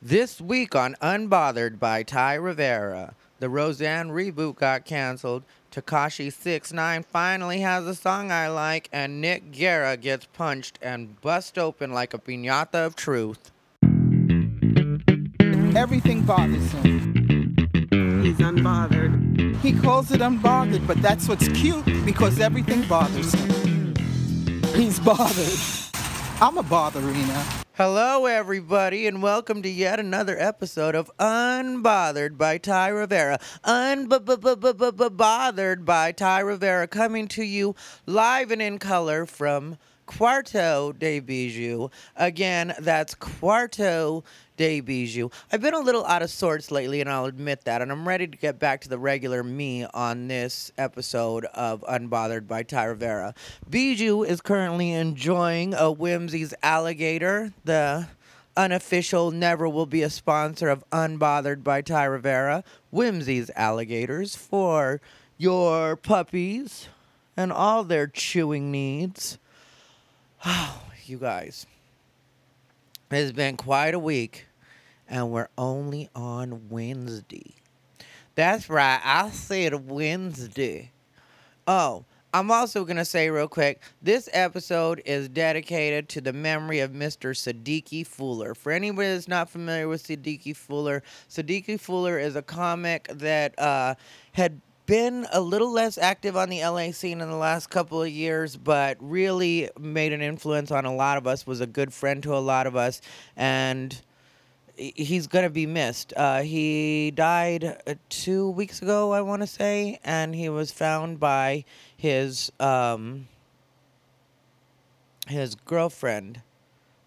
This week on Unbothered by Ty Rivera, the Roseanne reboot got canceled. Tekashi 69 finally has a song I like, and Nick Guerra gets punched and bust open like a piñata of truth. Everything bothers him. He's unbothered. He calls it unbothered, but that's what's cute because everything bothers him. He's bothered. I'm a botherina. Hello, everybody, and welcome to yet another episode of Unbothered by Ty Rivera. Unbothered by Ty Rivera, coming to you live and in color from Quarto de Bijou. Again, that's Quarto de Bijou. I've been a little out of sorts lately, and I'll admit that, and I'm ready to get back to the regular me on this episode of Unbothered by Ty Rivera. Bijou is currently enjoying a Whimzees alligator, the unofficial never will be a sponsor of Unbothered by Ty Rivera, Whimzees alligators for your puppies and all their chewing needs. Oh, you guys. It has been quite a week, and we're only on Wednesday. That's right, I said Wednesday. Oh, I'm also going to say real quick this episode is dedicated to the memory of Mr. Sadiki Fuller. For anybody that's not familiar with Sadiki Fuller, Sadiki Fuller is a comic that uh, had been a little less active on the LA scene in the last couple of years, but really made an influence on a lot of us, was a good friend to a lot of us, and he's gonna be missed. Uh, he died uh, two weeks ago, I want to say, and he was found by his um, his girlfriend.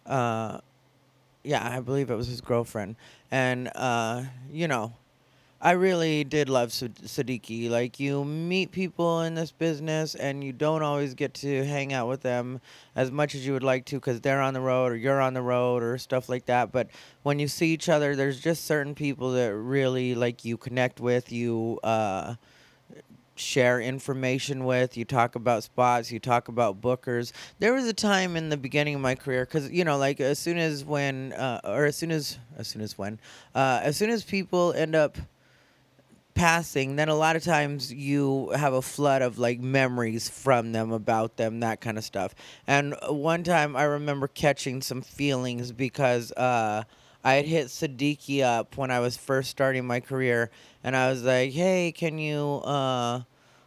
Uh, yeah, I believe it was his girlfriend, and uh, you know, I really did love Sadiki. Like you meet people in this business, and you don't always get to hang out with them as much as you would like to because they're on the road or you're on the road or stuff like that. But when you see each other, there's just certain people that really like you connect with. You uh, share information with. You talk about spots. You talk about bookers. There was a time in the beginning of my career because you know, like as soon as when, uh, or as soon as, as soon as when, uh, as soon as people end up passing, then a lot of times you have a flood of like memories from them about them, that kind of stuff. And one time I remember catching some feelings because uh, I had hit Sadiki up when I was first starting my career, and I was like, "Hey, can you?" Uh,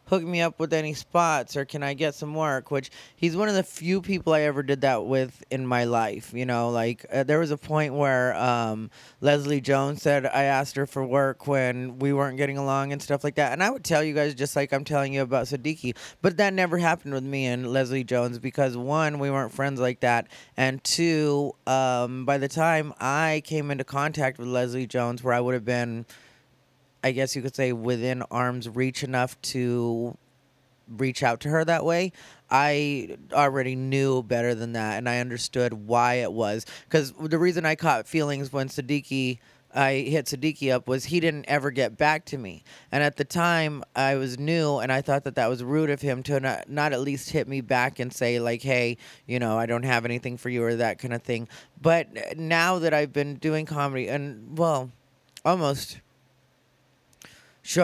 hook me up with any spots or can I get some work? Which he's one of the few people I ever did that with in my life. You know, like uh, there was a point where um, Leslie Jones said I asked her for work when we weren't getting along and stuff like that. And I would tell you guys just like I'm telling you about Sadiki, but that never happened with me and Leslie Jones because one, we weren't friends like that, and two, um, by the time I came into contact with Leslie Jones, where I would have been I guess you could say within arm's reach enough to reach out to her that way. I already knew better than that, and I understood why it was. Because the reason I caught feelings when Sadiki, I hit Sadiki up, was he didn't ever get back to me. And at the time, I was new, and I thought that that was rude of him to not, not at least hit me back and say, like, hey, you know, I don't have anything for you or that kind of thing. But now that I've been doing comedy, and well, almost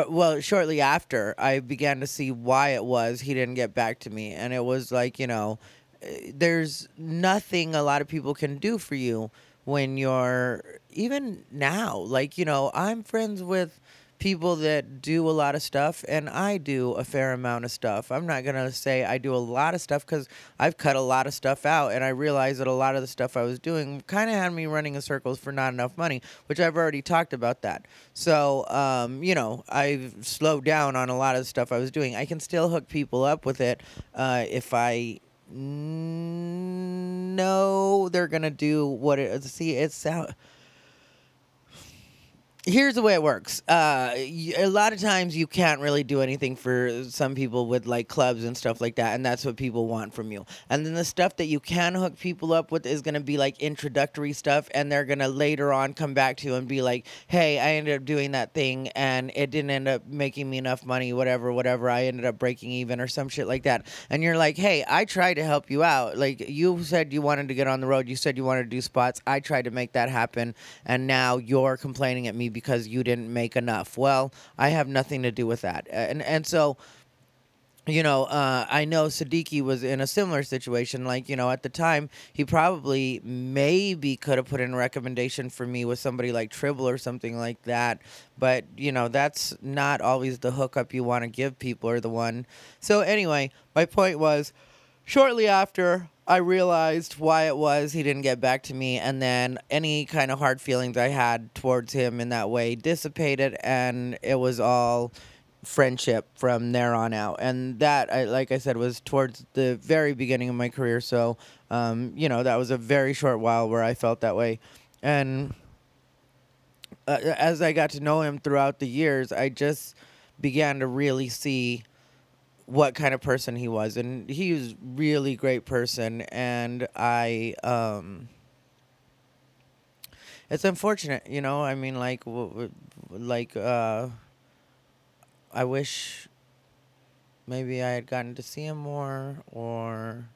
Well, shortly after, I began to see why it was he didn't get back to me, and it was like you know, eh, there's nothing a lot of people can do for you when you're even now. Like you know, I'm friends with people that do a lot of stuff and I do a fair amount of stuff. I'm not to say I do a lot of stuff cuz I've cut a lot of stuff out and I realized that a lot of the stuff I was doing kind of had me running in circles for not enough money, which I've already talked about that. So, um, you know, I've slowed down on a lot of the stuff I was doing. I can still hook people up with it uh, if I know they're to do what it see it's sound here's the way it works. Uh, lot of times you can't really do anything for some people with like clubs and stuff like that, and that's what people want from you. And then the stuff that you can hook people up with is gonna be like introductory stuff, and they're gonna later on come back to you and be like, "Hey, I ended up doing that thing, and it didn't end up making me enough money, whatever, whatever. I ended up breaking even or some shit like that." And you're like, "Hey, I tried to help you out. Like you said you wanted to get on the road, you said you wanted to do spots. I tried to make that happen, and now you're complaining at me because you didn't make enough. Well, I have nothing to do with that. And and so you know, uh, I know Sadiki was in a similar situation. Like, you know, at the time, he probably maybe could have put in a recommendation for me with somebody like Tribble or something like that. But, you know, that's not always the hookup you want to give people or the one. So, anyway, my point was shortly after I realized why it was he didn't get back to me, and then any kind of hard feelings I had towards him in that way dissipated, and it was all friendship from there on out. And that, I, like I said, was towards the very beginning of my career. So, um, you know, that was a very short while where I felt that way, and uh, as I got to know him throughout the years, I just began to really see what kind of person he was and he was really great person and i um it's unfortunate you know i mean like w- w- like uh i wish maybe i had gotten to see him more or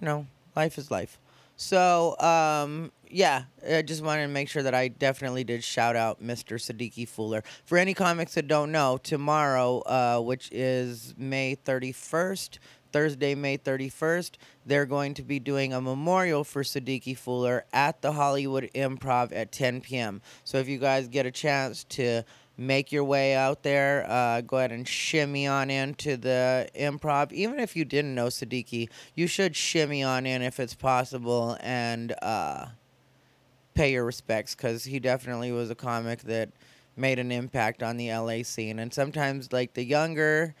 you know life is life so um yeah, I just wanted to make sure that I definitely did shout out Mr. Sadiki Fuller. For any comics that don't know, tomorrow, uh, which is May 31st, Thursday, May 31st, they're going to be doing a memorial for Sadiki Fuller at the Hollywood Improv at 10 p.m. So if you guys get a chance to make your way out there. Uh, go ahead and shimmy on into the improv. Even if you didn't know Sadiki, you should shimmy on in if it's possible and uh, pay your respects because he definitely was a comic that made an impact on the LA scene. And sometimes, like the younger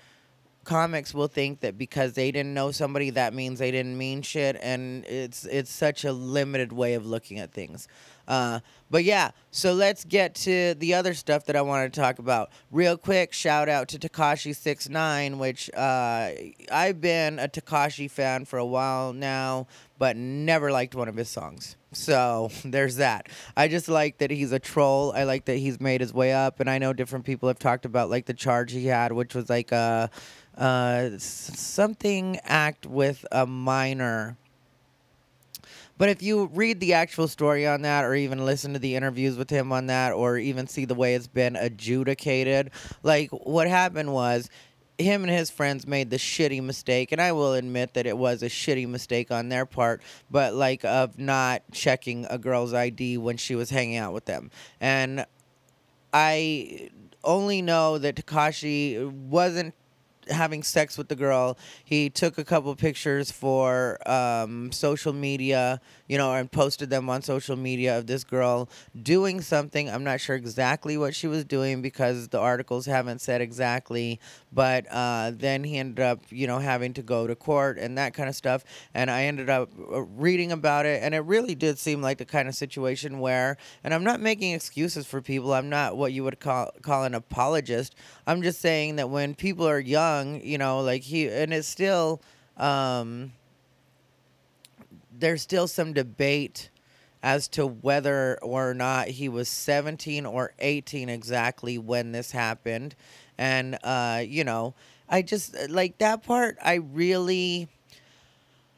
comics will think that because they didn't know somebody that means they didn't mean shit and it's it's such a limited way of looking at things uh, but yeah so let's get to the other stuff that i wanted to talk about. Real quick shout out to tekashi 69 which uh, i've been a tekashi fan for a while now but never liked one of his songs. So there's that. I just like that he's a troll. I like that he's made his way up and i know different people have talked about like the charge he had which was like a uh, something act with a minor. But if you read the actual story on that, or even listen to the interviews with him on that, or even see the way it's been adjudicated, like what happened was him and his friends made the shitty mistake, and I will admit that it was a shitty mistake on their part, but like of not checking a girl's ID when she was hanging out with them. And I only know that Tekashi wasn't having sex with the girl. He took a couple pictures for um, social media, you know, and posted them on social media of this girl doing something. I'm not sure exactly what she was doing because the articles haven't said exactly. But uh, then he ended up, you know, having to go to court and that kind of stuff. And I ended up uh, reading about it, and it really did seem like the kind of situation where, and I'm not making excuses for people. I'm not what you would call call an apologist. I'm just saying that when people are young you know, like he, and it's still, um, there's still some debate as to whether or not he was 17 or 18 exactly when this happened. And, uh, you know, I just, like that part, I really,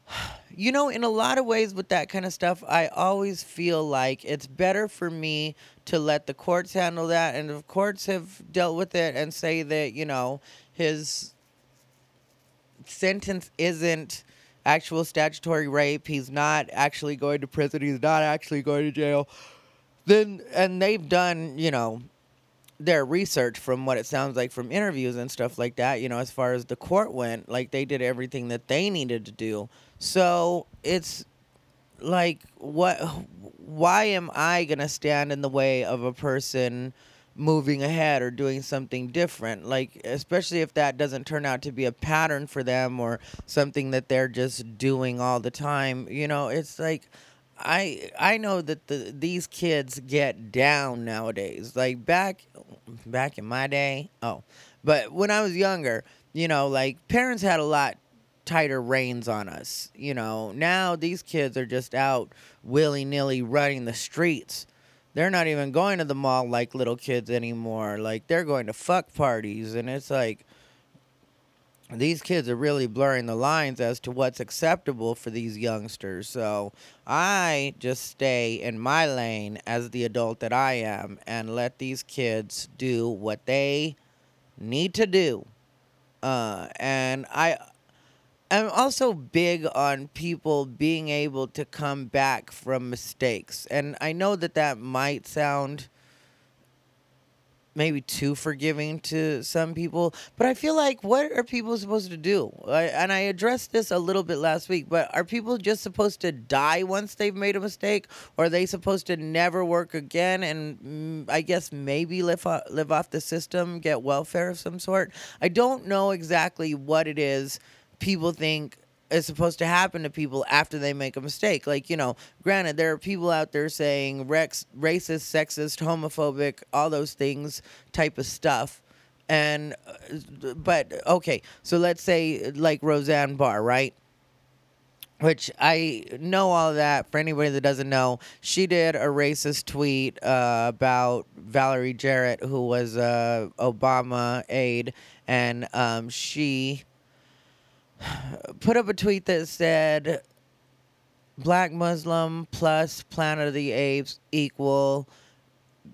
you know, in a lot of ways with that kind of stuff, I always feel like it's better for me to let the courts handle that. And the courts have dealt with it and say that, you know, his sentence isn't actual statutory rape, he's not actually going to prison, he's not actually going to jail, then, and they've done, you know, their research from what it sounds like from interviews and stuff like that, you know, as far as the court went, like they did everything that they needed to do. So it's like, what, why am I going to stand in the way of a person? Moving ahead or doing something different like especially if that doesn't turn out to be a pattern for them or something that they're just doing all the time you know it's like I I know that the these kids get down nowadays. Like back back in my day, oh, but when I was younger, you know, like parents had a lot tighter reins on us. You know, now these kids are just out willy nilly running the streets. They're not even going to the mall like little kids anymore. Like they're going to fuck parties, and it's like these kids are really blurring the lines as to what's acceptable for these youngsters. So I just stay in my lane as the adult that I am and let these kids do what they need to do. Uh, and I am also big on people being able to come back from mistakes. And I know that that might sound maybe too forgiving to some people. But I feel like what are people supposed to do? I, and I addressed this a little bit last week. But are people just supposed to die once they've made a mistake, or are they supposed to never work again and mm, I guess maybe live off, live off the system, get welfare of some sort? I don't know exactly what it is people think is supposed to happen to people after they make a mistake. Like, you know, granted, there are people out there saying rex, racist, sexist, homophobic, all those things type of stuff. And, uh, but, okay, so let's say like Roseanne Barr, right? Which I know all that. For anybody that doesn't know, she did a racist tweet uh, about Valerie Jarrett, who was a Obama aide, and um, she put up a tweet that said black Muslim plus Planet of the Apes equal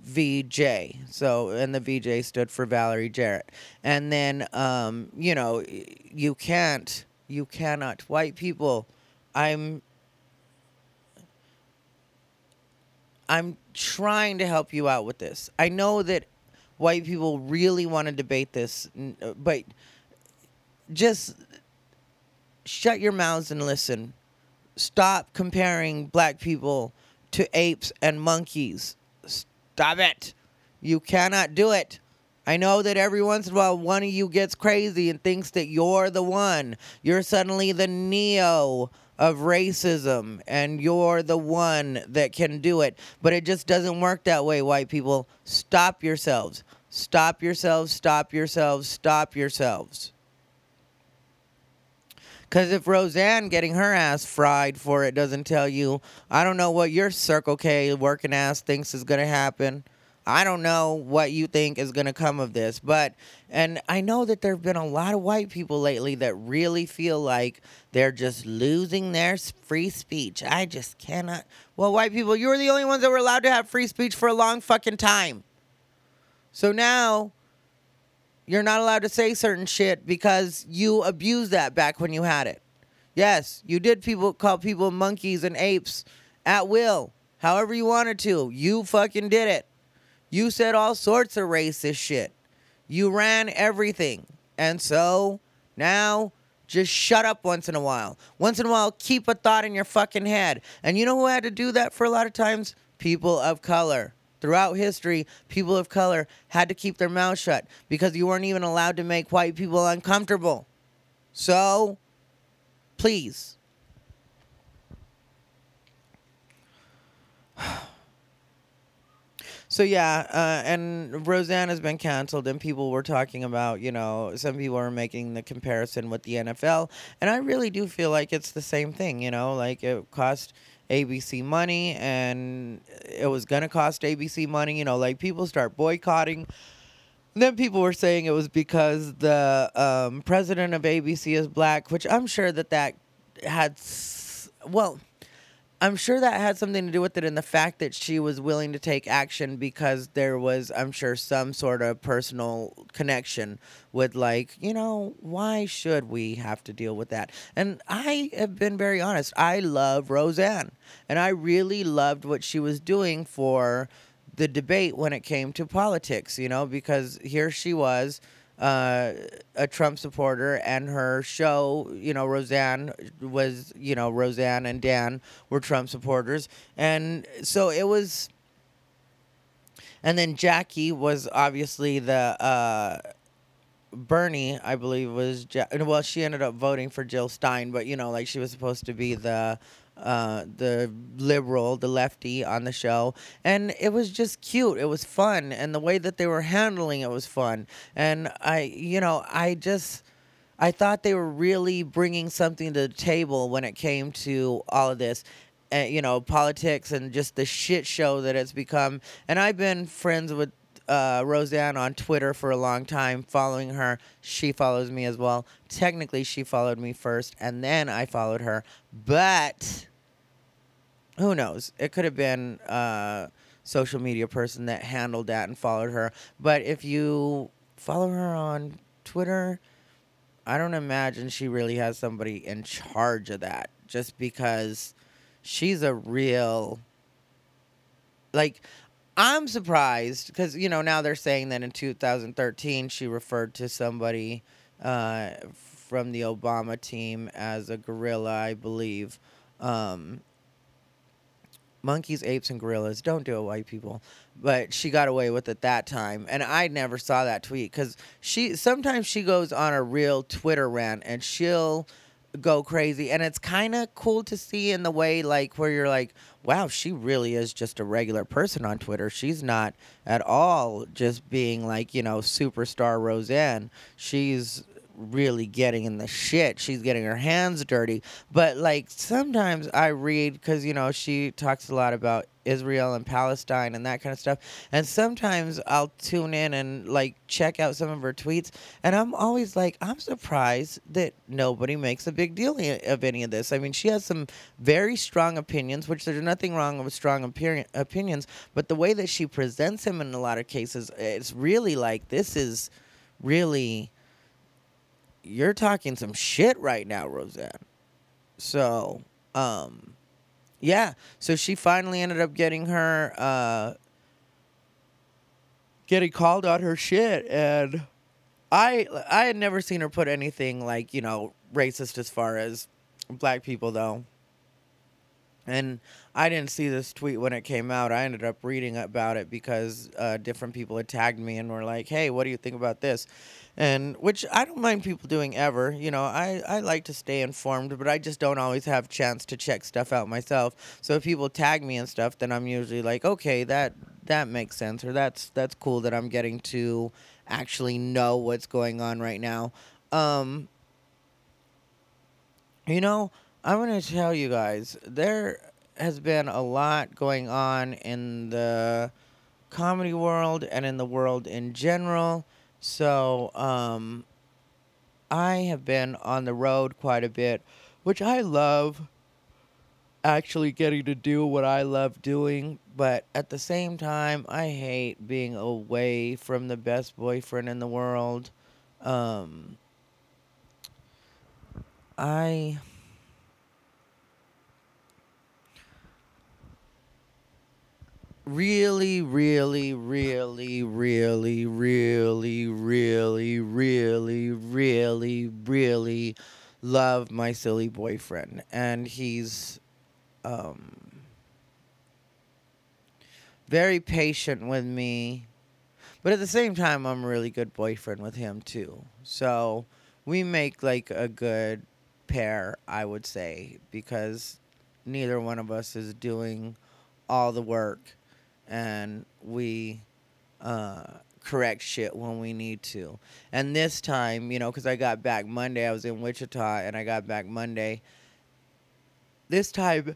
VJ. So, and the VJ stood for Valerie Jarrett. And then, um, you know, you can't, you cannot, white people, I'm, I'm trying to help you out with this. I know that white people really want to debate this, but just shut your mouths and listen. Stop comparing black people to apes and monkeys. Stop it. You cannot do it. I know that every once in a while one of you gets crazy and thinks that you're the one. You're suddenly the Neo of racism and you're the one that can do it. But it just doesn't work that way, white people. Stop yourselves. Stop yourselves. Stop yourselves. Stop yourselves. Because if Roseanne getting her ass fried for it doesn't tell you, I don't know what your Circle K working ass thinks is going to happen. I don't know what you think is going to come of this. But, and I know that there have been a lot of white people lately that really feel like they're just losing their free speech. I just cannot. Well, white people, you were the only ones that were allowed to have free speech for a long fucking time. So now you're not allowed to say certain shit because you abused that back when you had it. Yes, you did people call people monkeys and apes at will, however you wanted to. You fucking did it. You said all sorts of racist shit. You ran everything. And so now just shut up once in a while. Once in a while, keep a thought in your fucking head. And you know who had to do that for a lot of times? People of color. Throughout history, people of color had to keep their mouth shut because you weren't even allowed to make white people uncomfortable. So, please. So yeah, uh, and Roseanne has been canceled, and people were talking about, you know, some people are making the comparison with the NFL, and I really do feel like it's the same thing. You know, like it cost ABC money and it was going to cost ABC money. You know, like people start boycotting. Then people were saying it was because the um, president of ABC is black, which I'm sure that that had, s- well, I'm sure that had something to do with it in the fact that she was willing to take action because there was, I'm sure, some sort of personal connection with, like, you know, why should we have to deal with that? And I have been very honest. I love Roseanne, and I really loved what she was doing for the debate when it came to politics, you know, because here she was uh, a Trump supporter, and her show, you know, Roseanne was, you know, Roseanne and Dan were Trump supporters, and so it was. And then Jackie was obviously the uh, Bernie, I believe, was ja- well. She ended up voting for Jill Stein, but you know, like she was supposed to be the uh, the liberal, the lefty on the show, and it was just cute. It was fun, and the way that they were handling it was fun. And I, you know, I just. I thought they were really bringing something to the table when it came to all of this, uh, you know, politics and just the shit show that it's become. And I've been friends with uh, Roseanne on Twitter for a long time, following her. She follows me as well. Technically, she followed me first, and then I followed her. But who knows? It could have been a social media person that handled that and followed her. But if you follow her on Twitter, I don't imagine she really has somebody in charge of that just because she's a real like I'm surprised because you know now they're saying that in 2013 she referred to somebody uh, from the Obama team as a gorilla, I believe. Um, monkeys, apes, and gorillas don't do it, white people. But she got away with it that time, and I never saw that tweet because she sometimes she goes on a real Twitter rant and she'll go crazy. And it's kind of cool to see in the way like where you're like wow she really is just a regular person on twitter. She's not at all just being like you know superstar roseanne. She's really getting in the shit. She's getting her hands dirty. But like sometimes i read because you know she talks a lot about israel and palestine and that kind of stuff and sometimes i'll tune in and like check out some of her tweets and i'm always like i'm surprised that nobody makes a big deal of any of this i mean she has some very strong opinions which there's nothing wrong with strong opinion- opinions but the way that she presents him in a lot of cases it's really like this is really you're talking some shit right now, Roseanne. So, um, yeah. So she finally ended up getting her, uh, getting called on her shit, and I, I had never seen her put anything like you know racist as far as black people though. And I didn't see this tweet when it came out. I ended up reading about it because uh, different people had tagged me and were like, "Hey, what do you think about this?" And which I don't mind people doing ever. You know, I, I like to stay informed, but I just don't always have chance to check stuff out myself. So if people tag me and stuff, then I'm usually like, "Okay, that that makes sense," or "That's that's cool that I'm getting to actually know what's going on right now." Um, you know, I'm to tell you guys, there has been a lot going on in the comedy world and in the world in general. So, um, I have been on the road quite a bit, which I love actually getting to do what I love doing, but at the same time, I hate being away from the best boyfriend in the world. Um, I really, really, really, really, really, really, really, really, really love my silly boyfriend. And he's um, very patient with me. But at the same time, I'm a really good boyfriend with him, too. So we make like a good pair, I would say, because neither one of us is doing all the work and we uh, correct shit when we need to. And this time, you know, because I got back Monday, I was in Wichita and I got back Monday. This time,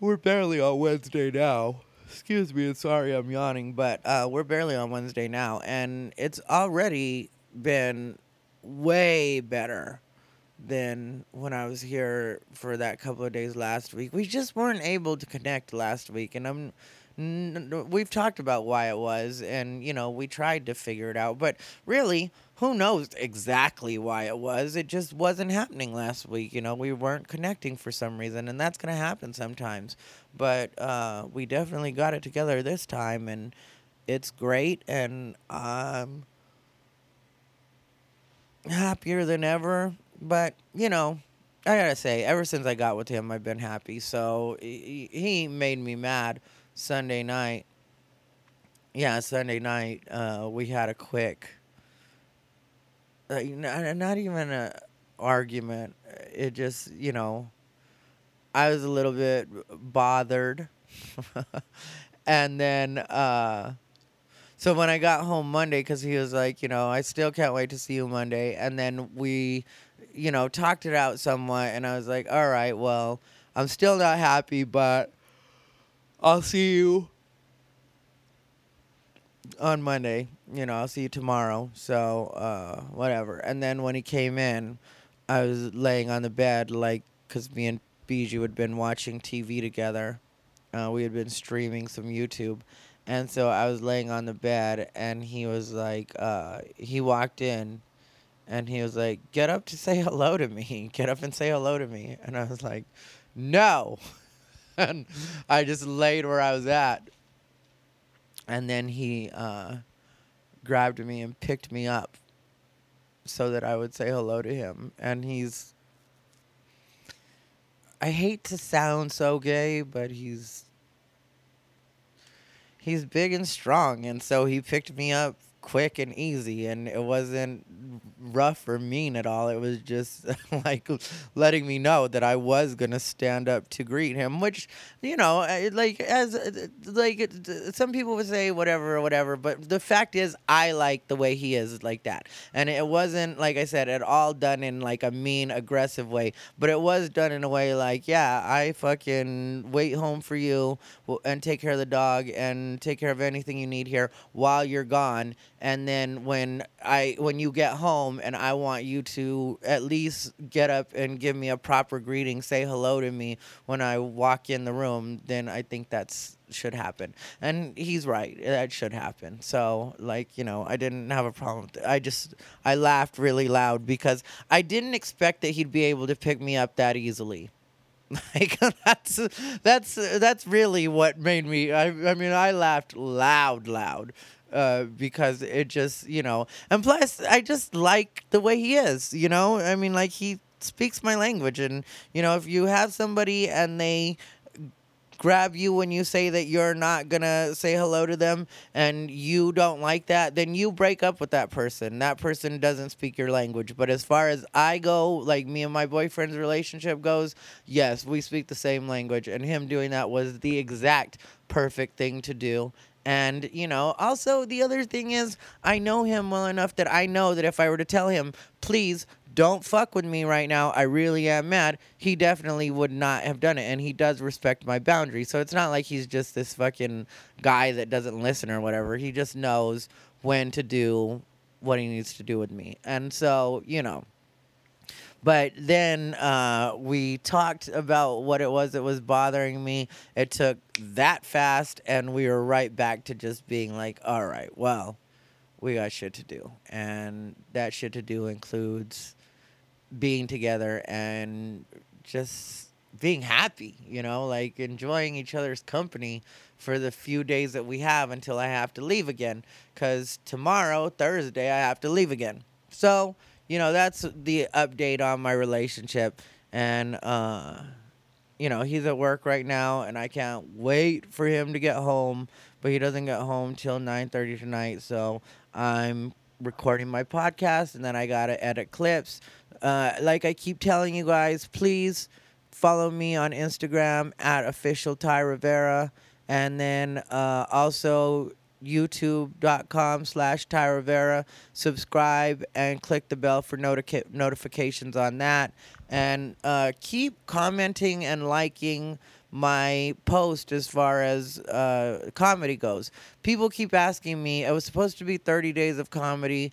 we're barely on Wednesday now. Excuse me, sorry I'm yawning, but uh, we're barely on Wednesday now, and it's already been way better than when I was here for that couple of days last week. We just weren't able to connect last week, and I'm. We've talked about why it was, and you know we tried to figure it out, but really, who knows exactly why it was? It just wasn't happening last week. You know, we weren't connecting for some reason, and that's gonna happen sometimes. But uh, we definitely got it together this time, and it's great, and I'm happier than ever. But you know, I gotta say, ever since I got with him, I've been happy. So he made me mad Sunday night. Yeah, Sunday night, uh, we had a quick, uh, not, not even a argument. It just, you know, I was a little bit bothered. and then uh so when I got home Monday cuz he was like, you know, I still can't wait to see you Monday and then we you know, talked it out somewhat and I was like, "All right, well, I'm still not happy, but I'll see you on Monday. You know, I'll see you tomorrow. So, uh, whatever. And then when he came in, I was laying on the bed, like, because me and Bijou had been watching TV together. Uh, we had been streaming some YouTube. And so I was laying on the bed, and he was like, uh, he walked in, and he was like, get up to say hello to me. Get up and say hello to me. And I was like, no. and I just laid where I was at and then he uh, grabbed me and picked me up so that I would say hello to him. And he's. I hate to sound so gay, but he's. He's big and strong, and so he picked me up quick and easy and it wasn't rough or mean at all. It was just like letting me know that i was going to stand up to greet him which you know like as uh, like some people would say whatever or whatever but the fact is i like the way he is like that. And it wasn't like i said at all done in like a mean aggressive way but it was done in a way like yeah i fucking wait home for you and take care of the dog and take care of anything you need here while you're gone and then when I when you get home and I want you to at least get up and give me a proper greeting, say hello to me when I walk in the room, then I think that's should happen. And he's right. That should happen. So like, you know, I didn't have a problem. I just I laughed really loud because I didn't expect that he'd be able to pick me up that easily. Like that's that's that's really what made me I I mean I laughed loud loud uh, because it just you know and plus i just like the way he is you know? I mean like he speaks my language and you know if you have somebody and they grab you when you say that you're not gonna say hello to them and you don't like that then you break up with that person. That person doesn't speak your language. But as far as i go like me and my boyfriend's relationship goes yes we speak the same language. And him doing that was the exact perfect thing to do and, you know, also the other thing is, I know him well enough that I know that if I were to tell him, please don't fuck with me right now, I really am mad, he definitely would not have done it. And he does respect my boundaries. So it's not like he's just this fucking guy that doesn't listen or whatever. He just knows when to do what he needs to do with me. And so, you know. But then uh, we talked about what it was that was bothering me. It took that fast, and we were right back to just being like, all right, well, we got shit to do. And that shit to do includes being together and just being happy, you know, like enjoying each other's company for the few days that we have until I have to leave again. Because tomorrow, Thursday, I have to leave again. So, you know, that's the update on my relationship. And, uh, you know, he's at work right now, and I can't wait for him to get home. But he doesn't get home till 9:30 tonight, so I'm recording my podcast, and then I gotta edit clips. Uh, like I keep telling you guys, please follow me on Instagram at official Ty Rivera, and then uh, also youtube.com slash Ty Rivera. Subscribe and click the bell for notica- notifications on that. And uh, keep commenting and liking my post as far as uh, comedy goes. People keep asking me, it was supposed to be 30 days of comedy.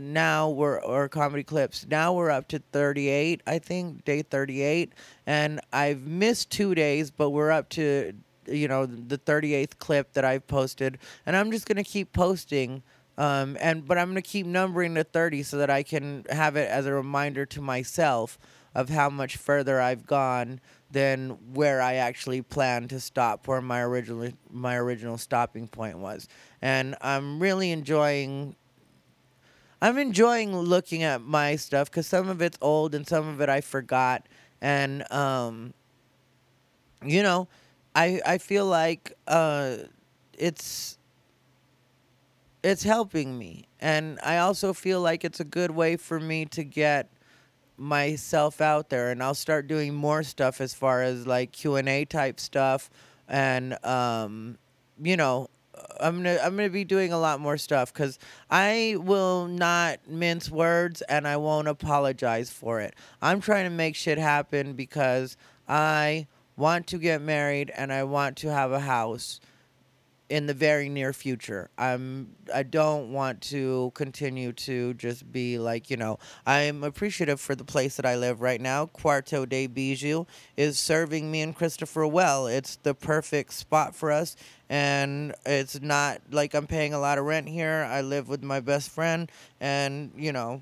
Now we're, or comedy clips. Now we're up to 38, I think, day 38. And I've missed two days, but we're up to you know the 38th clip that I've posted, and I'm just gonna keep posting. Um, and but I'm gonna keep numbering to 30 so that I can have it as a reminder to myself of how much further I've gone than where I actually planned to stop, where my original my original stopping point was. And I'm really enjoying. I'm enjoying looking at my stuff because some of it's old and some of it I forgot, and um, you know, I I feel like uh, it's it's helping me, and I also feel like it's a good way for me to get myself out there and I'll start doing more stuff as far as like Q&A type stuff and um you know I'm gonna I'm gonna be doing a lot more stuff because I will not mince words and I won't apologize for it. I'm trying to make shit happen because I want to get married and I want to have a house in the very near future. I'm I don't want to continue to just be like, you know, I'm appreciative for the place that I live right now. Quarto de Bijou is serving me and Christopher well. It's the perfect spot for us and it's not like I'm paying a lot of rent here. I live with my best friend and, you know,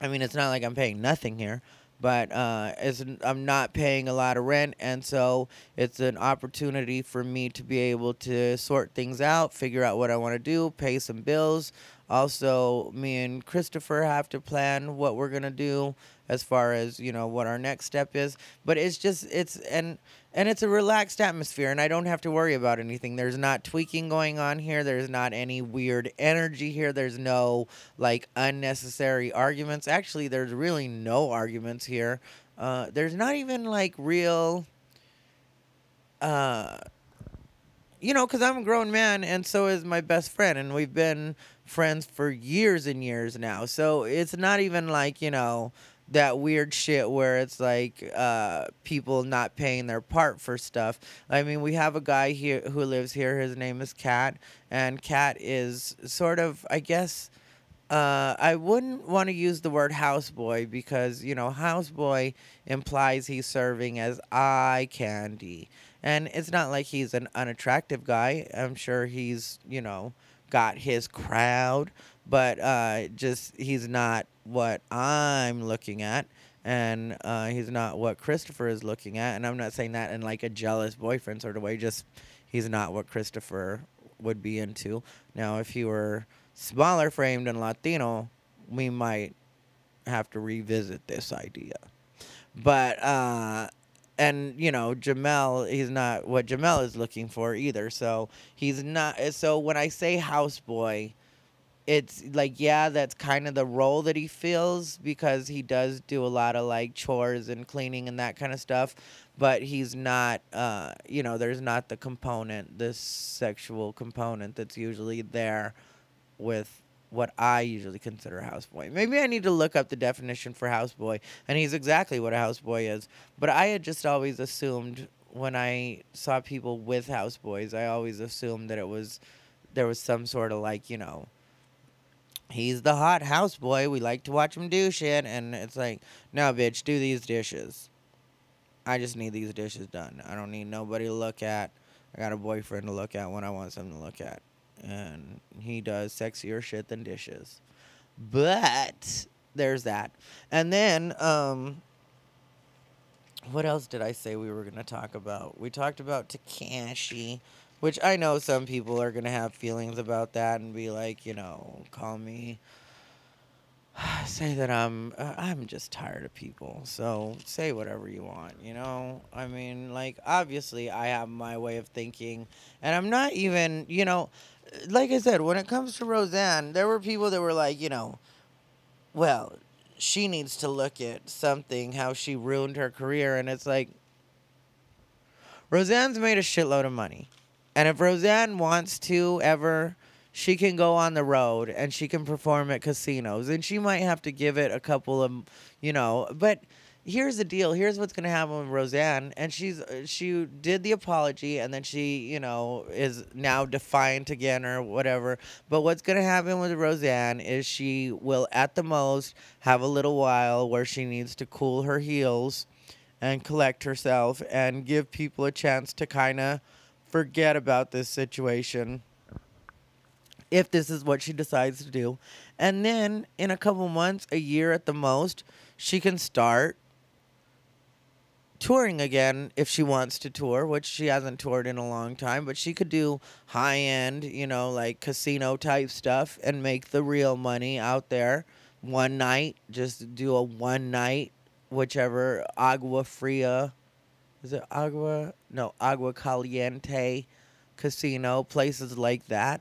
I mean, it's not like I'm paying nothing here, but uh, it's, I'm not paying a lot of rent, and so it's an opportunity for me to be able to sort things out, figure out what I want to do, pay some bills. Also, me and Christopher have to plan what we're gonna do as far as you know what our next step is. But it's just it's and and it's a relaxed atmosphere, and I don't have to worry about anything. There's not tweaking going on here. There's not any weird energy here. There's no like unnecessary arguments. Actually, there's really no arguments here. Uh, there's not even like real. Uh, you know, because I'm a grown man and so is my best friend, and we've been friends for years and years now. So it's not even like, you know, that weird shit where it's like uh, people not paying their part for stuff. I mean, we have a guy here who lives here. His name is Cat, and Cat is sort of, I guess. Uh, I wouldn't want to use the word houseboy because you know houseboy implies he's serving as eye candy, and it's not like he's an unattractive guy. I'm sure he's you know got his crowd, but uh, just he's not what I'm looking at, and uh, he's not what Christopher is looking at. And I'm not saying that in like a jealous boyfriend sort of way. Just he's not what Christopher would be into. Now, if he were smaller framed and Latino, we might have to revisit this idea. But uh and you know Jamel, he's not what Jamel is looking for either. So he's not. So when I say houseboy, it's like yeah, that's kind of the role that he feels because he does do a lot of like chores and cleaning and that kind of stuff. But he's not. Uh, you know, there's not the component, this sexual component that's usually there with what I usually consider a houseboy. Maybe I need to look up the definition for houseboy, and he's exactly what a houseboy is. But I had just always assumed when I saw people with houseboys, I always assumed that it was there was some sort of like you know. He's the hot houseboy. We like to watch him do shit, and it's like, no, bitch, do these dishes. I just need these dishes done. I don't need nobody to look at. I got a boyfriend to look at when I want something to look at and he does sexier shit than dishes. But there's that. And then um what else did I say we were going to talk about? We talked about Tekashi, which I know some people are going to have feelings about that and be like, you know, call me say that I'm uh, I'm just tired of people. So say whatever you want, you know? I mean, like obviously I have my way of thinking and I'm not even, you know, like I said, when it comes to Roseanne, there were people that were like, you know, well, she needs to look at something how she ruined her career and it's like Roseanne's made a shitload of money. And if Roseanne wants to ever she can go on the road and she can perform at casinos. And she might have to give it a couple of you know but here's the deal. Here's what's going to happen with roseanne. And she's uh, she did the apology and then she you know is now defiant again or whatever. But what's going to happen with roseanne is she will at the most have a little while where she needs to cool her heels and collect herself and give people a chance to kind of forget about this situation if this is what she decides to do. And then in a couple months, a year at the most, she can start touring again if she wants to tour, which she hasn't toured in a long time, but she could do high end, you know, like casino type stuff and make the real money out there one night. Just do a one night, whichever Agua Fria. Is it Agua? No, Agua Caliente casino, places like that.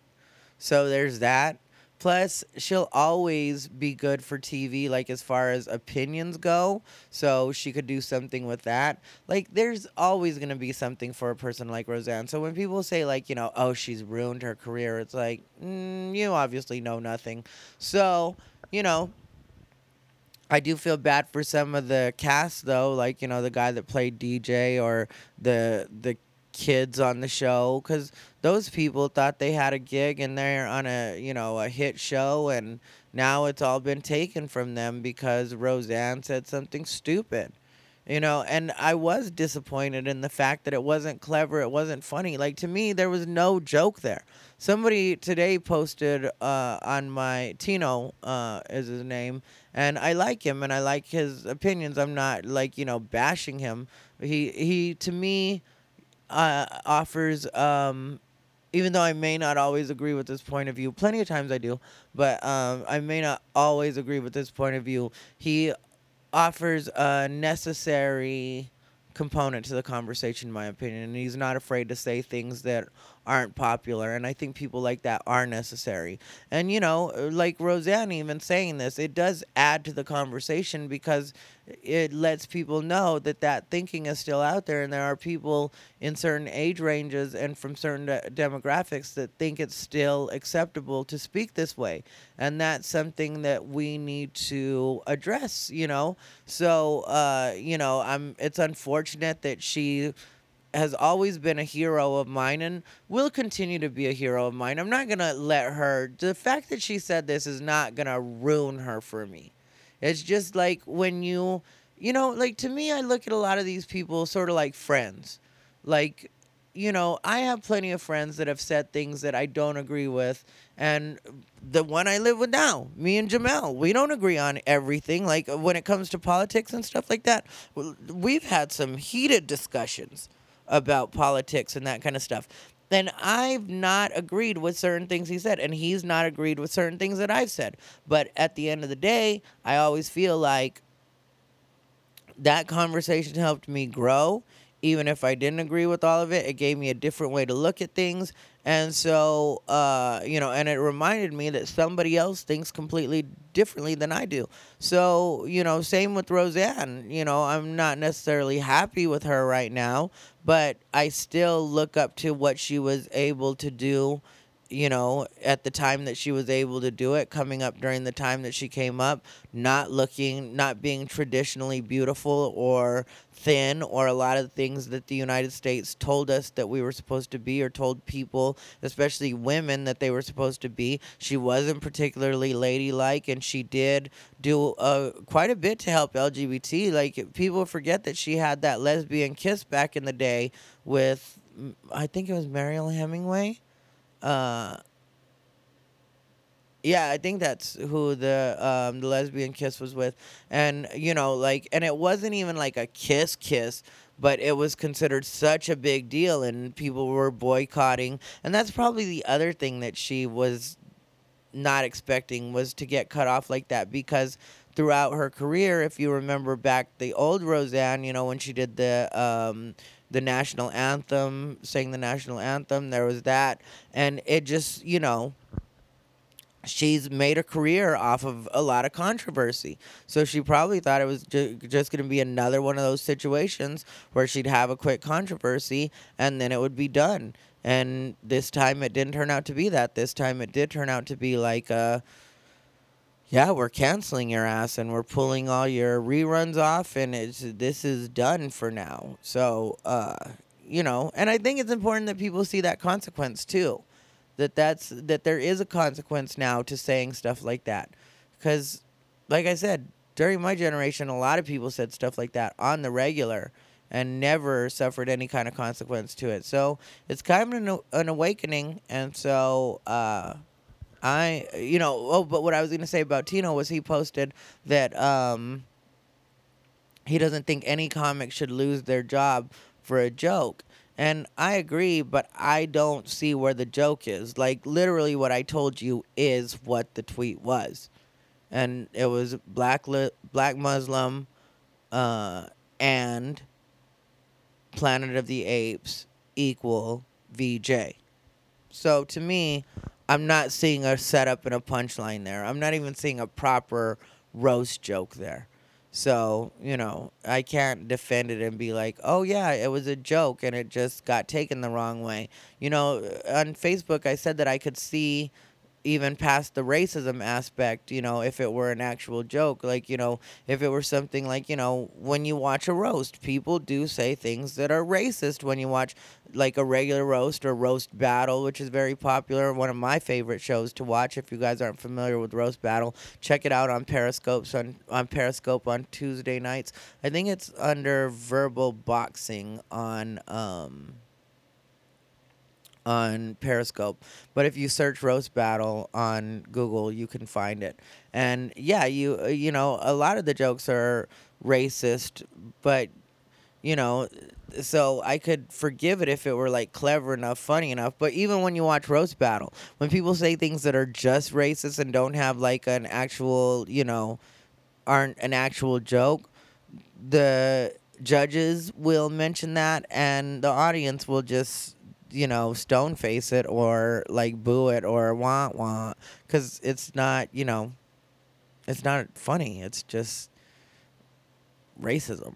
So there's that. Plus, she'll always be good for TV, like as far as opinions go. So she could do something with that. Like, there's always going to be something for a person like Roseanne. So when people say, like, you know, oh, she's ruined her career, it's like, mm, you obviously know nothing. So, you know, I do feel bad for some of the cast though, like you know the guy that played DJ or the the kids on the show, because those people thought they had a gig and they're on a you know a hit show, and now it's all been taken from them because Roseanne said something stupid. You know, and I was disappointed in the fact that it wasn't clever, it wasn't funny. Like to me, there was no joke there. Somebody today posted uh, on my Tino uh, is his name, and I like him and I like his opinions. I'm not like you know bashing him. He he to me uh, offers um, even though I may not always agree with this point of view, plenty of times I do, but um, I may not always agree with this point of view. He offers a necessary component to the conversation, in my opinion, and he's not afraid to say things that aren't popular. And I think people like that are necessary. And, you know, like Roseanne even saying this, it does add to the conversation because it lets people know that that thinking is still out there and there are people in certain age ranges and from certain de- demographics that think it's still acceptable to speak this way and that's something that we need to address you know so uh you know i'm it's unfortunate that she has always been a hero of mine and will continue to be a hero of mine. I'm not going to let her, the fact that she said this is not going to ruin her for me. It's just like when you, you know, like to me, I look at a lot of these people sort of like friends. Like, you know, I have plenty of friends that have said things that I don't agree with. And the one I live with now, me and Jamel, we don't agree on everything. Like when it comes to politics and stuff like that, we've had some heated discussions about politics and that kind of stuff. And I've not agreed with certain things he said, and he's not agreed with certain things that I've said. But at the end of the day, I always feel like that conversation helped me grow. Even if I didn't agree with all of it, it gave me a different way to look at things. And so, uh, you know, and it reminded me that somebody else thinks completely differently than I do. So, you know, same with Roseanne. You know, I'm not necessarily happy with her right now, but I still look up to what she was able to do you know, at the time that she was able to do it, coming up during the time that she came up, not looking, not being traditionally beautiful or thin, or a lot of things that the United States told us that we were supposed to be, or told people, especially women, that they were supposed to be. She wasn't particularly ladylike, and she did do uh, quite a bit to help LGBT. Like, people forget that she had that lesbian kiss back in the day with, I think it was Mariel Hemingway uh, yeah, I think that's who the um, the lesbian kiss was with, and you know, like, and it wasn't even like a kiss kiss, but it was considered such a big deal, and people were boycotting, and that's probably the other thing that she was not expecting was to get cut off like that because throughout her career, if you remember back the old Roseanne, you know, when she did the um, the national anthem, sang the national anthem. There was that, and it just you know she's made a career off of a lot of controversy. So she probably thought it was ju- just going to be another one of those situations where she'd have a quick controversy and then it would be done. And this time it didn't turn out to be that. This time it did turn out to be like a yeah, we're canceling your ass and we're pulling all your reruns off and it's this is done for now. So, uh, you know, and I think it's important that people see that consequence too. That that's that there is a consequence now to saying stuff like that. Cuz like I said, during my generation a lot of people said stuff like that on the regular and never suffered any kind of consequence to it. So, it's kind of an, an awakening and so uh I, you know, oh, but what I was going to say about Tino was he posted that um, he doesn't think any comic should lose their job for a joke. And I agree, but I don't see where the joke is. Like, literally, what I told you is what the tweet was. And it was black, li- black Muslim uh, and Planet of the Apes equal VJ. So to me, I'm not seeing a setup and a punchline there. I'm not even seeing a proper roast joke there. So, you know, I can't defend it and be like, oh, yeah, it was a joke and it just got taken the wrong way. You know, on Facebook, I said that I could see even past the racism aspect, you know, if it were an actual joke. Like, you know, if it were something like, you know, when you watch a roast, people do say things that are racist when you watch like a regular roast or roast battle, which is very popular. One of my favorite shows to watch. If you guys aren't familiar with roast battle, check it out on Periscope on on Periscope on Tuesday nights. I think it's under verbal boxing on um on Periscope. But if you search roast battle on Google, you can find it. And yeah, you uh, you know, a lot of the jokes are racist, but you know, so I could forgive it if it were like clever enough, funny enough. But even when you watch roast battle, when people say things that are just racist and don't have like an actual, you know, aren't an actual joke, the judges will mention that and the audience will just you know, stone face it or like boo it or wah wah because it's not, you know, it's not funny. It's just racism.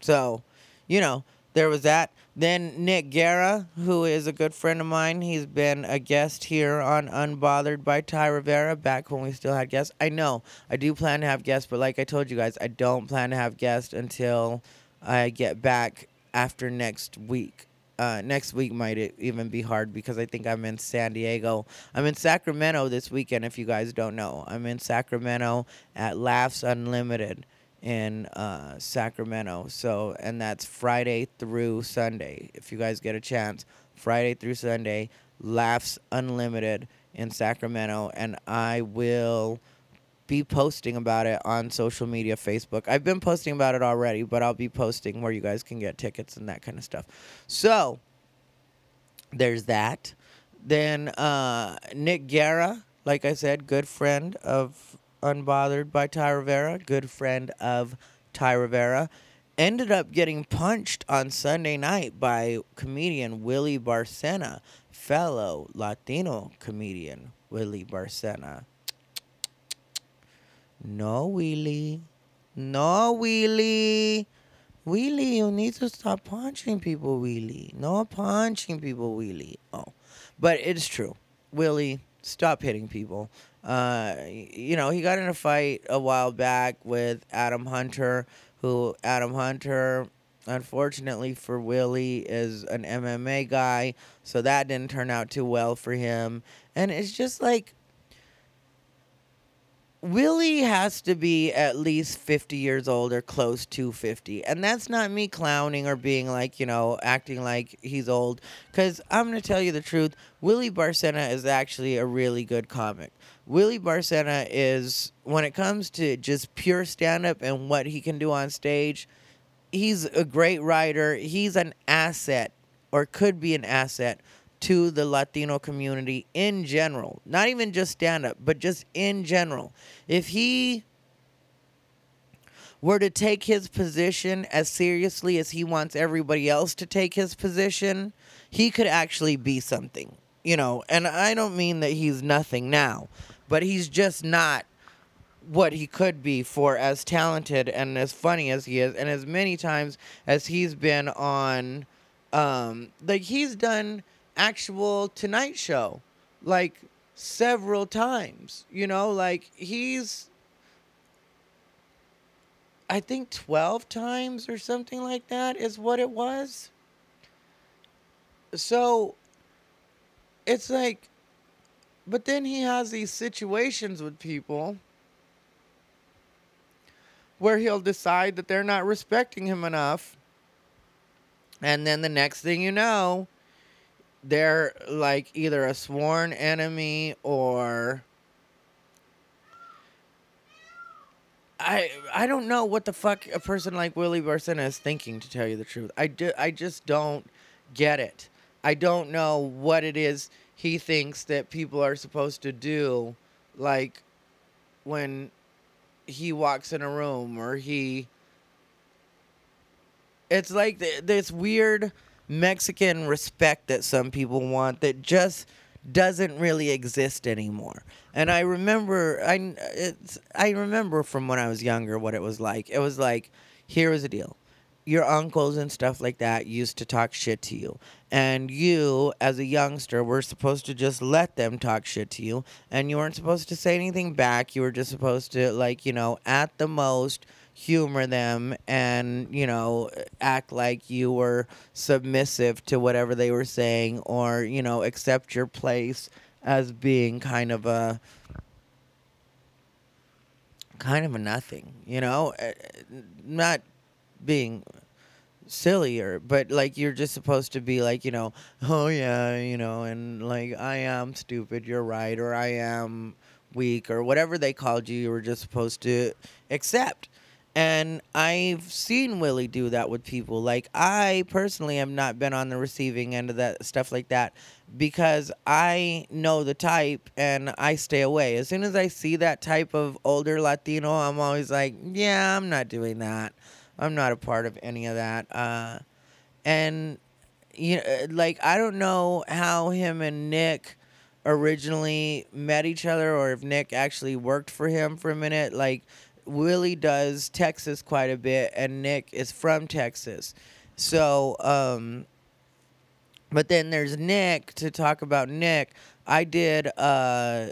So, you know, there was that. Then Nick Guerra, who is a good friend of mine, he's been a guest here on Unbothered by Ty Rivera back when we still had guests. I know I do plan to have guests, but like I told you guys, I don't plan to have guests until I get back after next week. Uh, next week might even be hard because I think I'm in San Diego. I'm in Sacramento this weekend. If you guys don't know, I'm in Sacramento at Laughs Unlimited in uh, Sacramento. So, and that's Friday through Sunday. If you guys get a chance, Friday through Sunday, Laughs Unlimited in Sacramento, and I will be posting about it on social media, Facebook. I've been posting about it already, but I'll be posting where you guys can get tickets and that kind of stuff. So there's that. Then uh, Nick Guerra, like I said, good friend of Unbothered by Ty Rivera, good friend of Ty Rivera, ended up getting punched on Sunday night by comedian Willie Barcena, fellow Latino comedian Willie Barcena. No, Willie. No, Willie. Willie, you need to stop punching people, Willie. No punching people, Willie. Oh, but it's true. Willie, stop hitting people. Uh, you know, he got in a fight a while back with Adam Hunter, who Adam Hunter, unfortunately for Willie, is an MMA guy, so that didn't turn out too well for him. And it's just like Willie has to be at least 50 years old or close to 50. And that's not me clowning or being like, you know, acting like he's old. Because I'm going to tell you the truth Willie Barcena is actually a really good comic. Willie Barcena is, when it comes to just pure stand up and what he can do on stage, he's a great writer. He's an asset or could be an asset to the Latino community in general, not even just stand up, but just in general. If he were to take his position as seriously as he wants everybody else to take his position, he could actually be something, you know. And I don't mean that he's nothing now, but he's just not what he could be for as talented and as funny as he is, and as many times as he's been on, um, like he's done actual Tonight Show, like several times. You know, like he's, I think 12 times or something like that is what it was. So it's like, but then he has these situations with people where he'll decide that they're not respecting him enough. And then the next thing you know, they're like either a sworn enemy or I I don't know what the fuck a person like Willie Barcena is thinking to tell you the truth. I do, I just don't get it. I don't know what it is he thinks that people are supposed to do like when he walks in a room or he it's like this weird Mexican respect that some people want that just doesn't really exist anymore. And I remember I it's I remember from when I was younger what it was like. It was like here was the deal. Your uncles and stuff like that used to talk shit to you. And you, as a youngster, were supposed to just let them talk shit to you. And you weren't supposed to say anything back. You were just supposed to, like, you know, at the most, humor them and you know act like you were submissive to whatever they were saying or you know accept your place as being kind of a kind of a nothing you know? Uh, not being silly or but like you're just supposed to be like you know oh yeah you know and like i am stupid you're right or i am weak or whatever they called you you were just supposed to accept and I've seen Willie do that with people. Like I personally have not been on the receiving end of that stuff like that because I know the type and I stay away. As soon as I see that type of older Latino, I'm always like, yeah, I'm not doing that. I'm not a part of any of that. Uh, and you know, like I don't know how him and Nick originally met each other or if Nick actually worked for him for a minute. Like Willie does Texas quite a bit, and Nick is from Texas. So, um, but then there's Nick to talk about Nick. I did uh,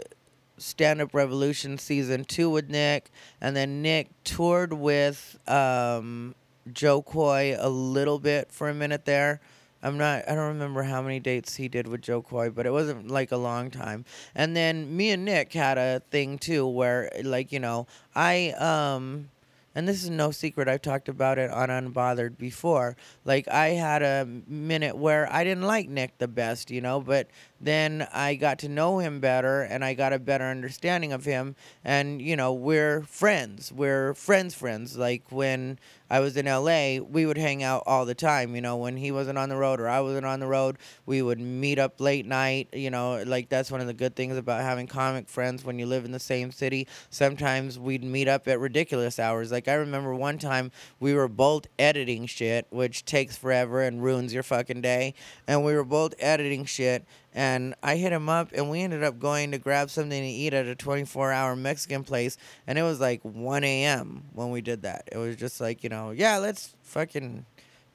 Stand Up Revolution season two with Nick, and then Nick toured with um, Jo Koy a little bit for a minute there. I'm not. I don't remember how many dates he did with Jo Koy, but it wasn't like a long time. And then me and Nick had a thing too, where like you know, I um, and this is no secret. I've talked about it on Unbothered before. Like I had a minute where I didn't like Nick the best, you know, but then I got to know him better and I got a better understanding of him. And you know, we're friends. We're friends, friends. Like when I was in LA, we would hang out all the time. You know, when he wasn't on the road or I wasn't on the road, we would meet up late night. You know, like that's one of the good things about having comic friends when you live in the same city. Sometimes we'd meet up at ridiculous hours. Like I remember one time we were both editing shit, which takes forever and ruins your fucking day. And we were both editing shit and I hit him up, and we ended up going to grab something to eat at a 24 hour Mexican place, and it was like 1 a.m. when we did that. It was just like, you know, yeah, let's fucking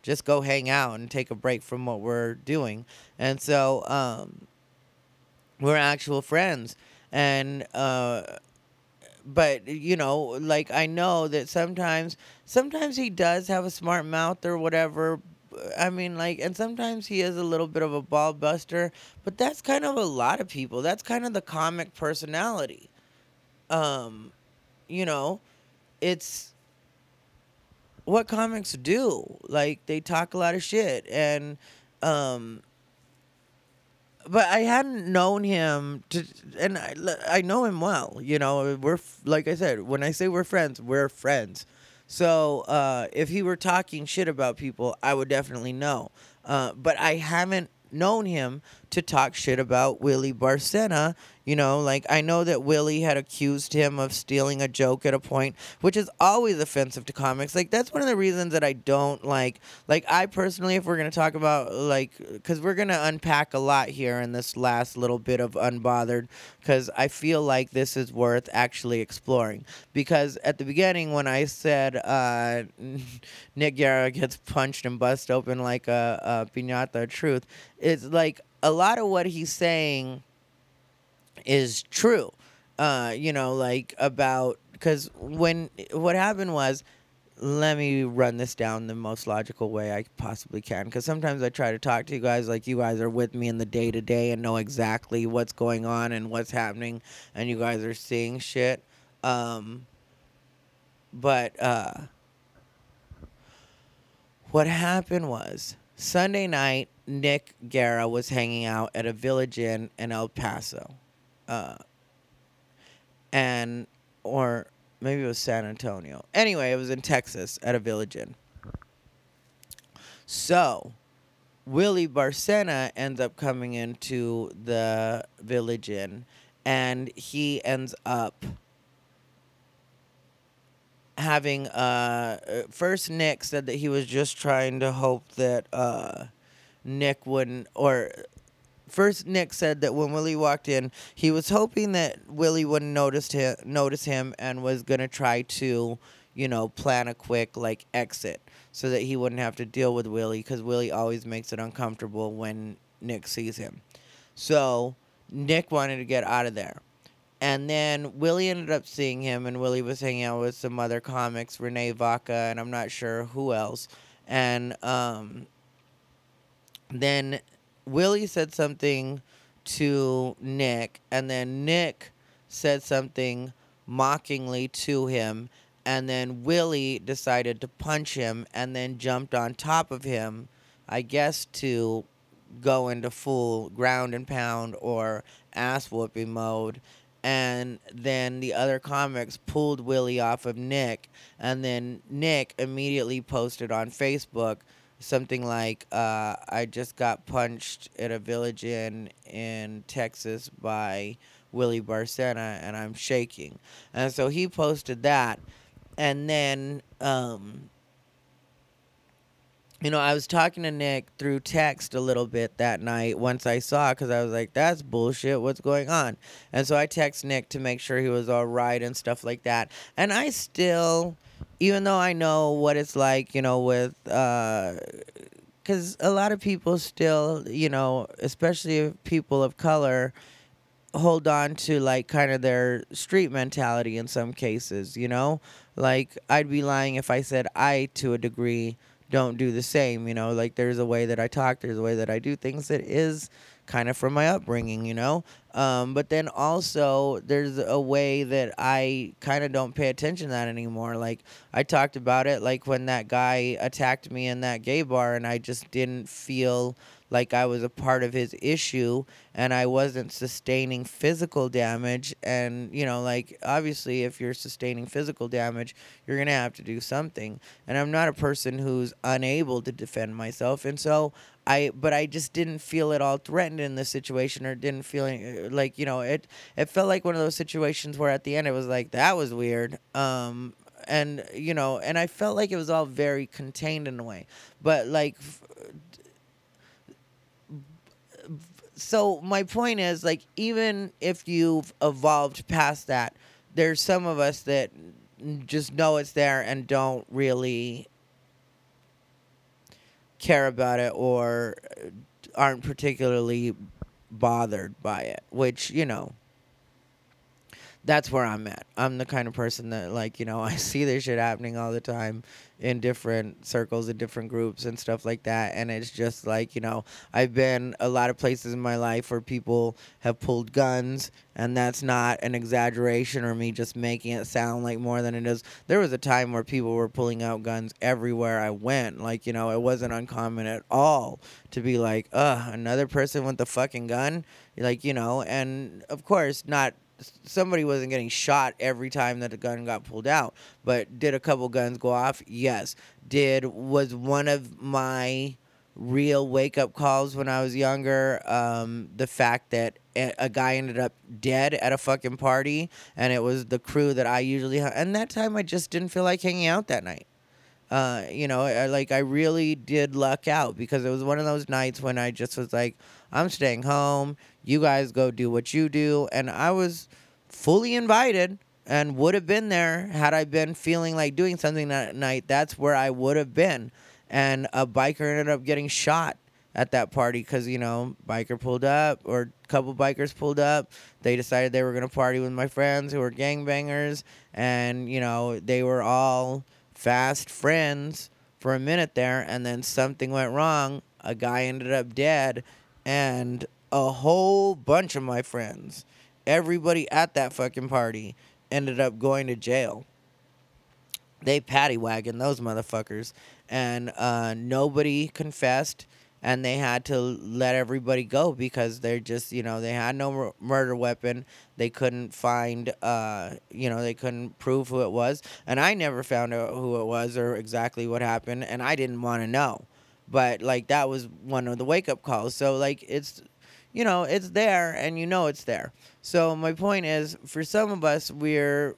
just go hang out and take a break from what we're doing. And so, um, we're actual friends. And, uh, but you know like i know that sometimes sometimes he does have a smart mouth or whatever I mean, like, and sometimes he is a little bit of a ball buster, but that's kind of a lot of people. That's kind of the comic personality. Um, you know, it's what comics do. Like, they talk a lot of shit, and um, but I hadn't known him to, and I, I know him well. You know, we're like I said, when I say we're friends, we're friends. So uh, if he were talking shit about people, I would definitely know. Uh, but I haven't known him to talk shit about Willie Barcena you know, like I know that Willie had accused him of stealing a joke at a point, which is always offensive to comics. Like that's one of the reasons that I don't like like I personally if we're to talk about like cuz we're to unpack a lot here in this last little bit of unbothered cuz I feel like this is worth actually exploring because at the beginning when I said uh, Nick Guerra gets punched and bust open like a, a piñata truth, it's like a lot of what he's saying is true. Uh, you know, like about because when what happened was, let me run this down the most logical way I possibly can. Because sometimes I try to talk to you guys like you guys are with me in the day to day and know exactly what's going on and what's happening, and you guys are seeing shit. Um, but uh, what happened was Sunday night, Nick Guerra was hanging out at a village inn in El Paso uh, and or maybe it was San Antonio. Anyway, it was in Texas at a village inn. So, Willie Barcena ends up coming into the village inn, and he ends up having uh first Nick said that he was just trying to hope that uh Nick wouldn't or first Nick said that when Willie walked in, he was hoping that Willie wouldn't notice him, notice him, and was gonna try to, you know, plan a quick like exit so that he wouldn't have to deal with Willie because Willie always makes it uncomfortable when Nick sees him. So Nick wanted to get out of there. And then Willie ended up seeing him, and Willie was hanging out with some other comics, Renee Vaca, and I'm not sure who else. And um, then Willie said something to Nick, and then Nick said something mockingly to him, and then Willie decided to punch him and then jumped on top of him, I guess to go into full ground and pound or ass whooping mode. And then the other comics pulled Willie off of Nick, and then Nick immediately posted on Facebook something like, uh, "I just got punched at a village inn in Texas by Willie Barcena, and I'm shaking." And so he posted that, and then um, you know i was talking to nick through text a little bit that night once i saw because i was like that's bullshit. What's going on? And so i text nick to make sure he was all right and stuff like that. And i still even though i know what it's like you know with uh because a lot of people still you know especially people of color hold on to like kind of their street mentality in some cases you know? Like i'd be lying if i said i to a degree don't do the same you know? Like there's a way that i talk there's a way that i do things that is kind of from my upbringing you know? Um, but then also there's a way that i kind of don't pay attention to that anymore. Like i talked about it like when that guy attacked me in that gay bar and i just didn't feel like I was a part of his issue and I wasn't sustaining physical damage. And, you know, like obviously, if you're sustaining physical damage, you're going to have to do something. And I'm not a person who's unable to defend myself. And so I, but I just didn't feel at all threatened in this situation or didn't feel like, you know, it, it felt like one of those situations where at the end it was like, that was weird. Um, and you know and i felt like it was all very contained in a way but like f- so my point is like even if you've evolved past that there's some of us that just know it's there and don't really care about it or aren't particularly bothered by it which you know that's where I'm at. I'm the kind of person that like, you know, I see this shit happening all the time in different circles and different groups and stuff like that and it's just like, you know, I've been a lot of places in my life where people have pulled guns and that's not an exaggeration or me just making it sound like more than it is. There was a time where people were pulling out guns everywhere I went. Like, you know, it wasn't uncommon at all to be like, "Ugh, another person with the fucking gun." Like, you know, and of course, not somebody wasn't getting shot every time that a gun got pulled out, but did a couple guns go off? Yes. Did was one of my real wake up calls when I was younger um, the fact that a guy ended up dead at a fucking party and it was the crew that I usually ha- and that time I just didn't feel like hanging out that night. Uh, you know, I, like I really did luck out because it was one of those nights when I just was like, I'm staying home. You guys go do what you do, and I was fully invited and would have been there had I been feeling like doing something that night. That's where I would have been. And a biker ended up getting shot at that party because you know biker pulled up or a couple bikers pulled up. They decided they were going to party with my friends who were gangbangers. And you know they were all fast friends for a minute there. And then something went wrong. A guy ended up dead. And a whole bunch of my friends everybody at that fucking party ended up going to jail. They paddy wagon those motherfuckers and uh, nobody confessed and they had to let everybody go because they're just you know they had no mur- murder weapon. They couldn't find uh you know they couldn't prove who it was. And i never found out who it was or exactly what happened and i didn't want to know. But like that was one of the wake up calls. So like it's you know it's there and you know it's there so my point is for some of us we're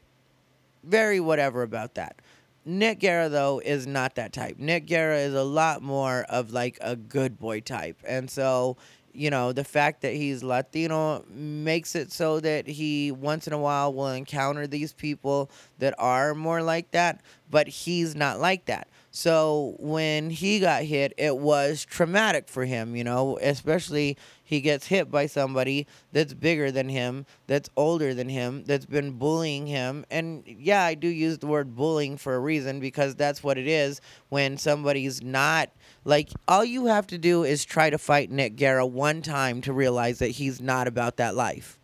very whatever about that. Nick Guerra though is not that type. Nick Guerra is a lot more of like a good boy type, and so you know, the fact that he's Latino makes it so that he once in a while will encounter these people that are more like that, but he's not like that. So when he got hit, it was traumatic for him, you know, especially he gets hit by somebody that's bigger than him, that's older than him, that's been bullying him. And yeah, I do use the word bullying for a reason because that's what it is when somebody's not like all you have to do is try to fight Nick Guerra one time to realize that he's not about that life.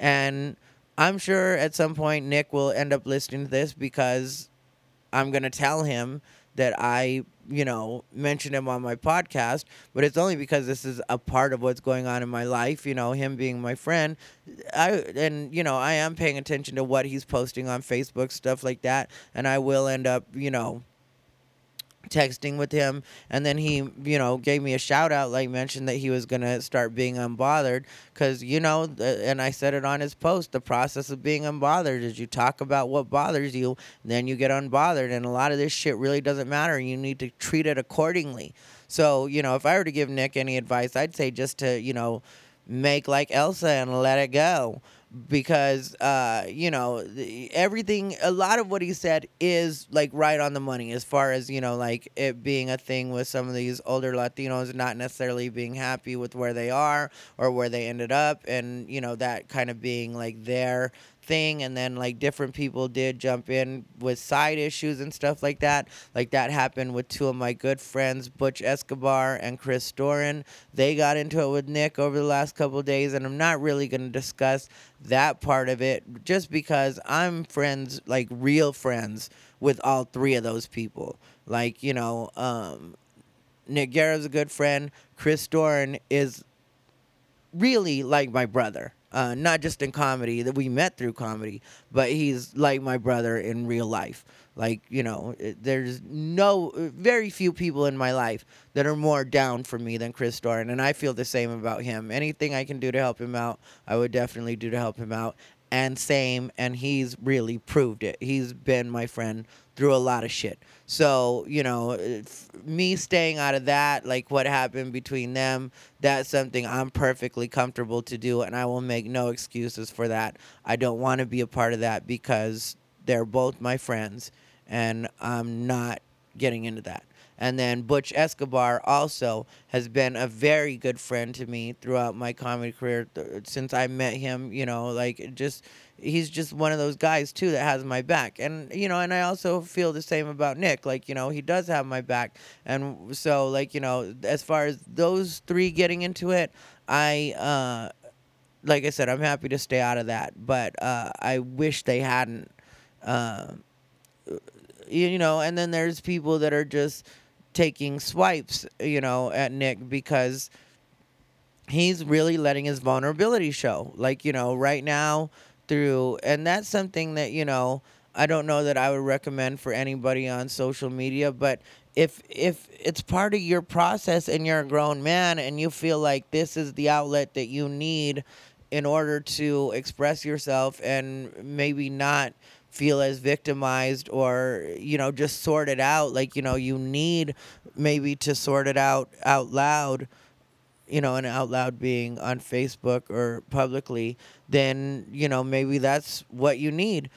And I'm sure at some point Nick will end up listening to this because I'm going to tell him that I, you know, mention him on my podcast, but it's only because this is a part of what's going on in my life, you know, him being my friend. I and you know, I am paying attention to what he's posting on Facebook stuff like that, and I will end up, you know, texting with him and then he you know gave me a shout out like mentioned that he was going to start being unbothered cuz you know and I said it on his post the process of being unbothered is you talk about what bothers you then you get unbothered and a lot of this shit really doesn't matter you need to treat it accordingly. So you know if I were to give Nick any advice I'd say just to you know make like Elsa and let it go because uh, you know everything a lot of what he said is like right on the money as far as you know like it being a thing with some of these older latinos not necessarily being happy with where they are or where they ended up and you know that kind of being like their thing and then like different people did jump in with side issues and stuff like that. Like that happened with two of my good friends butch escobar and chris doran. They got into it with nick over the last couple days and i'm not really going to discuss that part of it just because i'm friends like real friends with all three of those people. Like you know um nick guerra's a good friend. Chris doran is really like my brother uh, not just in comedy that we met through comedy, but he's like my brother in real life. Like you know, there's no very few people in my life that are more down for me than Chris Doran, and I feel the same about him. Anything I can do to help him out, I would definitely do to help him out. And same, and he's really proved it. He's been my friend through a lot of shit. So, you know, uh, me staying out of that, like what happened between them, that's something I'm perfectly comfortable to do, and I will make no excuses for that. I don't want to be a part of that because they're both my friends, and I'm not getting into that. And then Butch Escobar also has been a very good friend to me throughout my comedy career since I met him. You know, like just he's just one of those guys too that has my back. And you know, and I also feel the same about Nick. Like you know, he does have my back. And so like you know, as far as those three getting into it, I. uh like I said, I'm happy to stay out of that, but uh, I wish they hadn't. Uh, you know, and then there's people that are just taking swipes, you know, at Nick because he's really letting his vulnerability show. Like, you know, right now through and that's something that, you know, I don't know that I would recommend for anybody on social media, but if if it's part of your process and you're a grown man and you feel like this is the outlet that you need in order to express yourself and maybe not feel as victimized or you know just sort it out like you know you need maybe to sort it out out loud you know and out loud being on facebook or publicly then you know maybe that's what you need.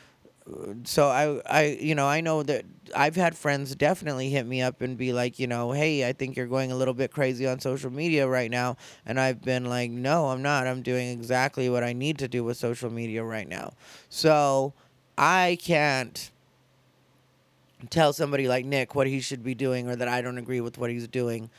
So i i you know i know that i've had friends definitely hit me up and be like you know hey i think you're going a little bit crazy on social media right now and i've been like no i'm not. I'm doing exactly what i need to do with social media right now. So I can't tell somebody like Nick what he should be doing or that I don't agree with what he's doing,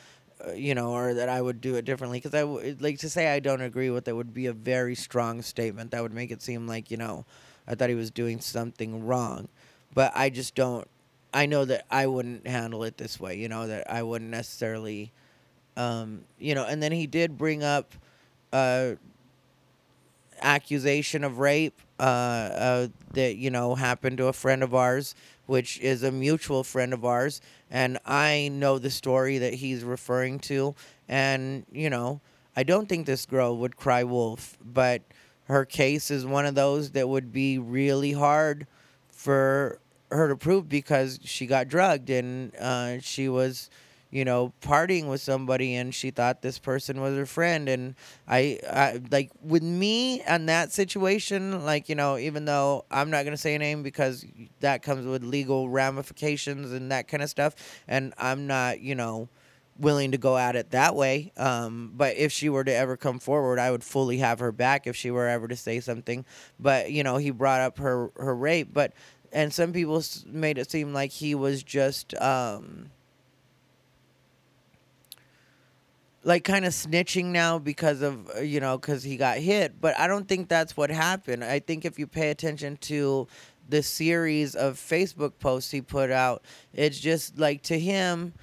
uh, you know, or that I would do it differently. Because I w- like to say I don't agree with it would be a very strong statement. That would make it seem like, you know, I thought he was doing something wrong. But I just don't. I know that I wouldn't handle it this way, you know, that I wouldn't necessarily, um, you know, and then he did bring up, uh, accusation of rape uh, uh, that you know happened to a friend of ours, which is a mutual friend of ours, and I know the story that he's referring to, and you know I don't think this girl would cry wolf, but her case is one of those that would be really hard for her to prove because she got drugged and uh, she was you know, partying with somebody and she thought this person was her friend. And I, I like with me and that situation, like, you know, even though I'm not going to say a name because that comes with legal ramifications and that kind of stuff. And I'm not, you know, willing to go at it that way. Um, but if she were to ever come forward, I would fully have her back if she were ever to say something. But, you know, he brought up her, her rape. But, and some people made it seem like he was just, um, like kind of snitching now because of uh, you know because he got hit but i don't think that's what happened. I think if you pay attention to the series of facebook posts he put out it's just like to him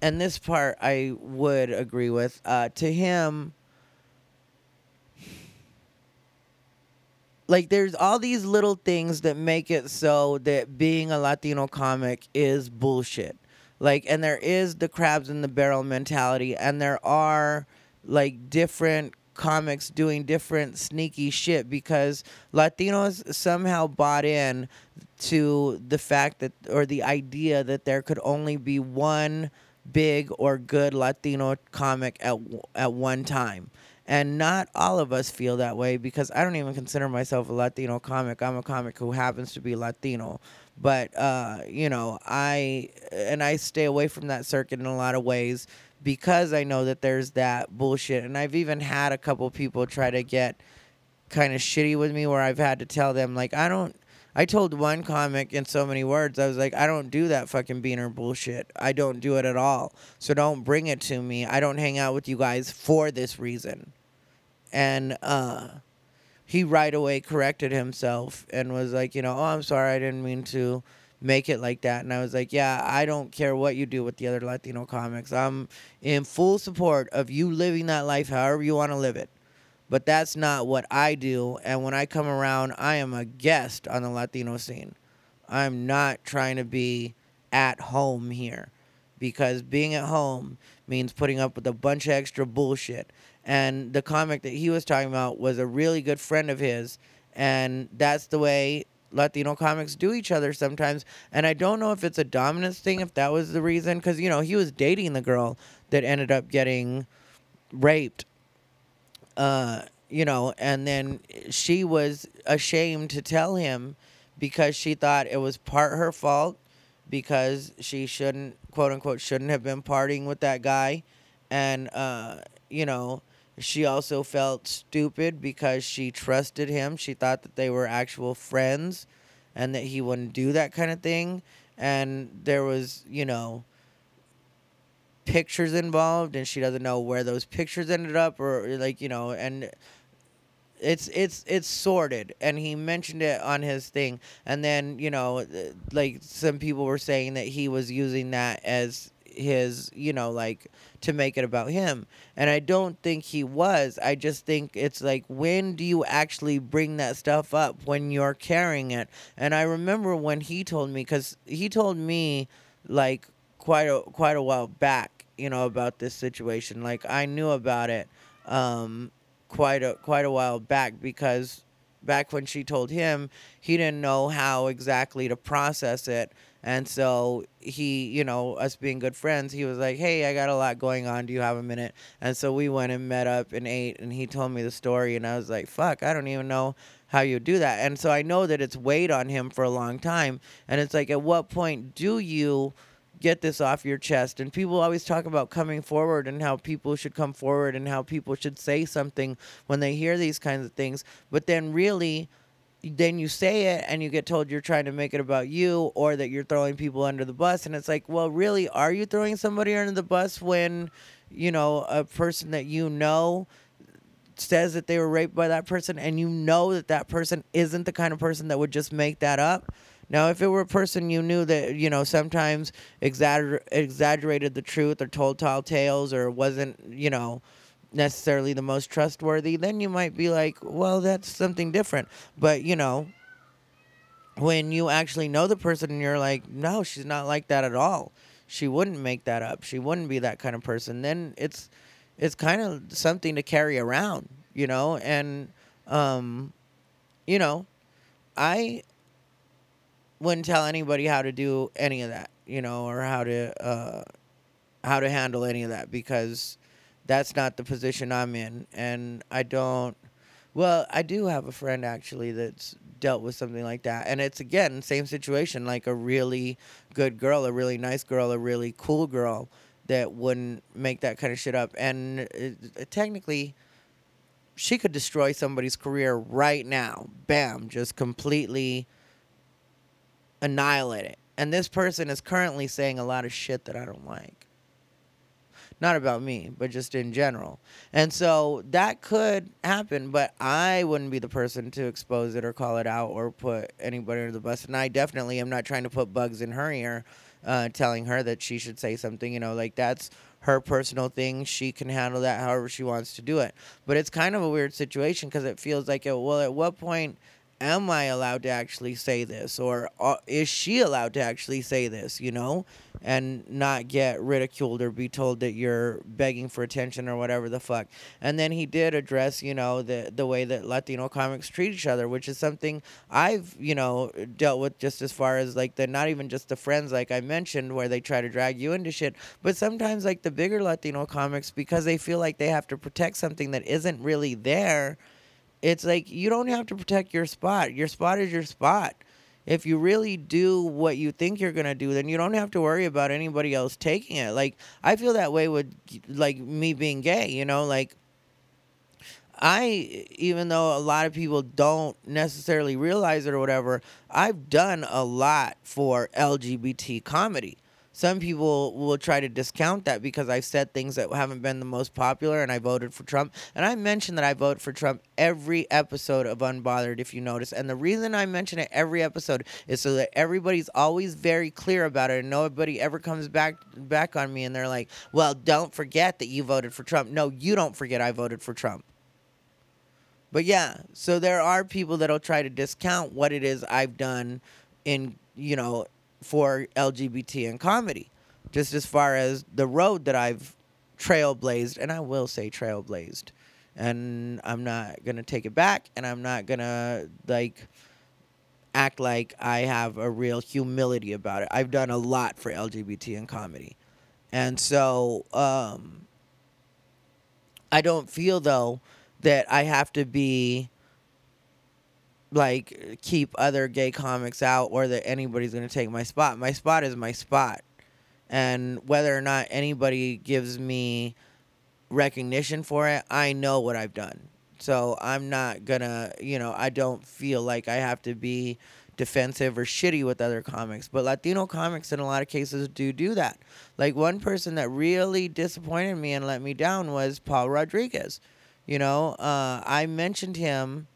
and this part i would agree with uh, to him like there's all these little things that make it so that being a latino comic is bullshit like and there is the crabs in the barrel mentality and there are like different comics doing different sneaky shit because latinos somehow bought in to the fact that or the idea that there could only be one big or good latino comic at at one time and not all of us feel that way because I don't even consider myself a Latino comic. I'm a comic who happens to be Latino. But uh, you know, I and I stay away from that circuit in a lot of ways because I know that there's that bullshit. And I've even had a couple people try to get kind of shitty with me where I've had to tell them like I don't I told one comic in so many words, I was like, I don't do that fucking beaner bullshit. I don't do it at all. So don't bring it to me. I don't hang out with you guys for this reason and uh he right away corrected himself and was like you know oh i'm sorry i didn't mean to make it like that. And i was like yeah i don't care what you do with the other latino comics. I'm in full support of you living that life however you want to live it. But that's not what i do. And when i come around i am a guest on the latino scene. I'm not trying to be at home here because being at home means putting up with a bunch of extra bullshit and the comic that he was talking about was a really good friend of his. And that's the way latino comics do each other sometimes. And i don't know if it's a dominance thing if that was the reason because you know he was dating the girl that ended up getting raped. Uh you know and then she was ashamed to tell him because she thought it was part her fault because she shouldn't quote unquote shouldn't have been partying with that guy. And uh you know she also felt stupid because she trusted him. She thought that they were actual friends and that he wouldn't do that kind of thing. And there was you know pictures involved and she doesn't know where those pictures ended up or like you know and it's it's it's sorted. And he mentioned it on his thing. And then you know like some people were saying that he was using that as his you know like to make it about him. And i don't think he was. I just think it's like when do you actually bring that stuff up when you're carrying it? And i remember when he told me cuz he told me like quite a quite a while back you know about this situation. Like i knew about it um quite a quite a while back because back when she told him he didn't know how exactly to process it and so he you know us being good friends he was like hey i got a lot going on do you have a minute and so we went and met up and ate and he told me the story and i was like fuck i don't even know how you do that and so i know that it's weighed on him for a long time and it's like at what point do you get this off your chest. And people always talk about coming forward and how people should come forward and how people should say something when they hear these kinds of things. But then, really, then you say it and you get told you're trying to make it about you or that you're throwing people under the bus. And it's like, well, really, are you throwing somebody under the bus when, you know, a person that you know says that they were raped by that person and you know that that person isn't the kind of person that would just make that up? Now, if it were a person you knew that, you know, sometimes exagger- exaggerated the truth or told tall tales or wasn't, you know, necessarily the most trustworthy, then you might be like, well, that's something different. But, you know, when you actually know the person and you're like, no, she's not like that at all. She wouldn't make that up. She wouldn't be that kind of person. Then it's it's kind of something to carry around, you know, and um you know, I wouldn't tell anybody how to do any of that, you know, or how to uh how to handle any of that because that's not the position I'm in, and I don't. Well, I do have a friend actually that's dealt with something like that, and it's again same situation, like a really good girl, a really nice girl, a really cool girl that wouldn't make that kind of shit up, and it, it, technically. She could destroy somebody's career right now. Bam, just completely annihilate it. And this person is currently saying a lot of shit that I don't like. Not about me, but just in general. And so that could happen, but I wouldn't be the person to expose it or call it out or put anybody under the bus. And I definitely am not trying to put bugs in her ear, uh, telling her that she should say something. You know, like that's her personal thing. She can handle that however she wants to do it. But it's kind of a weird situation because it feels like, it, well, at what point am I allowed to actually say this? Or uh, is she allowed to actually say this, you know? And not get ridiculed or be told that you're begging for attention or whatever the fuck. And then he did address, you know, the, the way that Latino comics treat each other, which is something I've, you know, dealt with just as far as like the not even just the friends, like I mentioned, where they try to drag you into shit, but sometimes like the bigger Latino comics, because they feel like they have to protect something that isn't really there it's like you don't have to protect your spot. Your spot is your spot. If you really do what you think you're gonna do, then you don't have to worry about anybody else taking it. Like I feel that way with like me being gay. You know, like I, even though a lot of people don't necessarily realize it or whatever, I've done a lot for LGBT comedy some people will try to discount that because I've said things that haven't been the most popular and I voted for Trump. And I mentioned that I vote for Trump every episode of Unbothered, if you notice. And the reason I mention it every episode is so that everybody's always very clear about it and nobody ever comes back back on me and they're like, well, don't forget that you voted for Trump. No, you don't forget I voted for Trump. But yeah, so there are people that'll try to discount what it is I've done in, you know, for LGBT and comedy, just as far as the road that I've trailblazed, and I will say trailblazed, and I'm not gonna take it back, and I'm not gonna like act like I have a real humility about it. I've done a lot for LGBT and comedy, and so um, I don't feel though that I have to be like keep other gay comics out or that anybody's going to take my spot. My spot is my spot. And whether or not anybody gives me recognition for it, I know what I've done. So I'm not going to, you know, I don't feel like I have to be defensive or shitty with other comics. But Latino comics in a lot of cases do do that. Like one person that really disappointed me and let me down was Paul Rodriguez. You know, uh, I mentioned him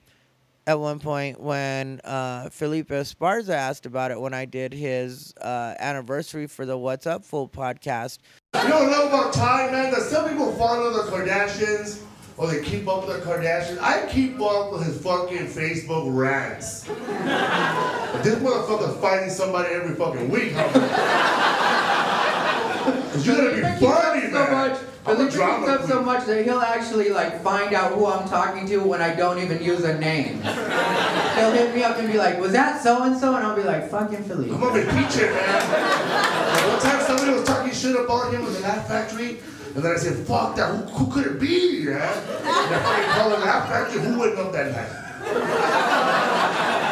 at one point when uh, Felipe Esparza asked about it when I did his uh, anniversary for the What's Up Fool podcast. You don't know about time, man, that some people follow the Kardashians or they keep up with the Kardashians. I keep up with his fucking Facebook rants. this motherfucker's fighting somebody every fucking week. Cause you're gonna be funny, so I'm a Felipe up so much that he'll actually like find out who I'm talking to when I don't even use a name. he'll hit me up and be like, "Was that so and so?" And I'll be like, "Fucking Felipe." I'm gonna impeach it, man. One time somebody was talking shit about him with the Laugh Factory, and then I said, fuck that, who, who could it be, man? And I fucking called the Laugh Factory, who went up that night?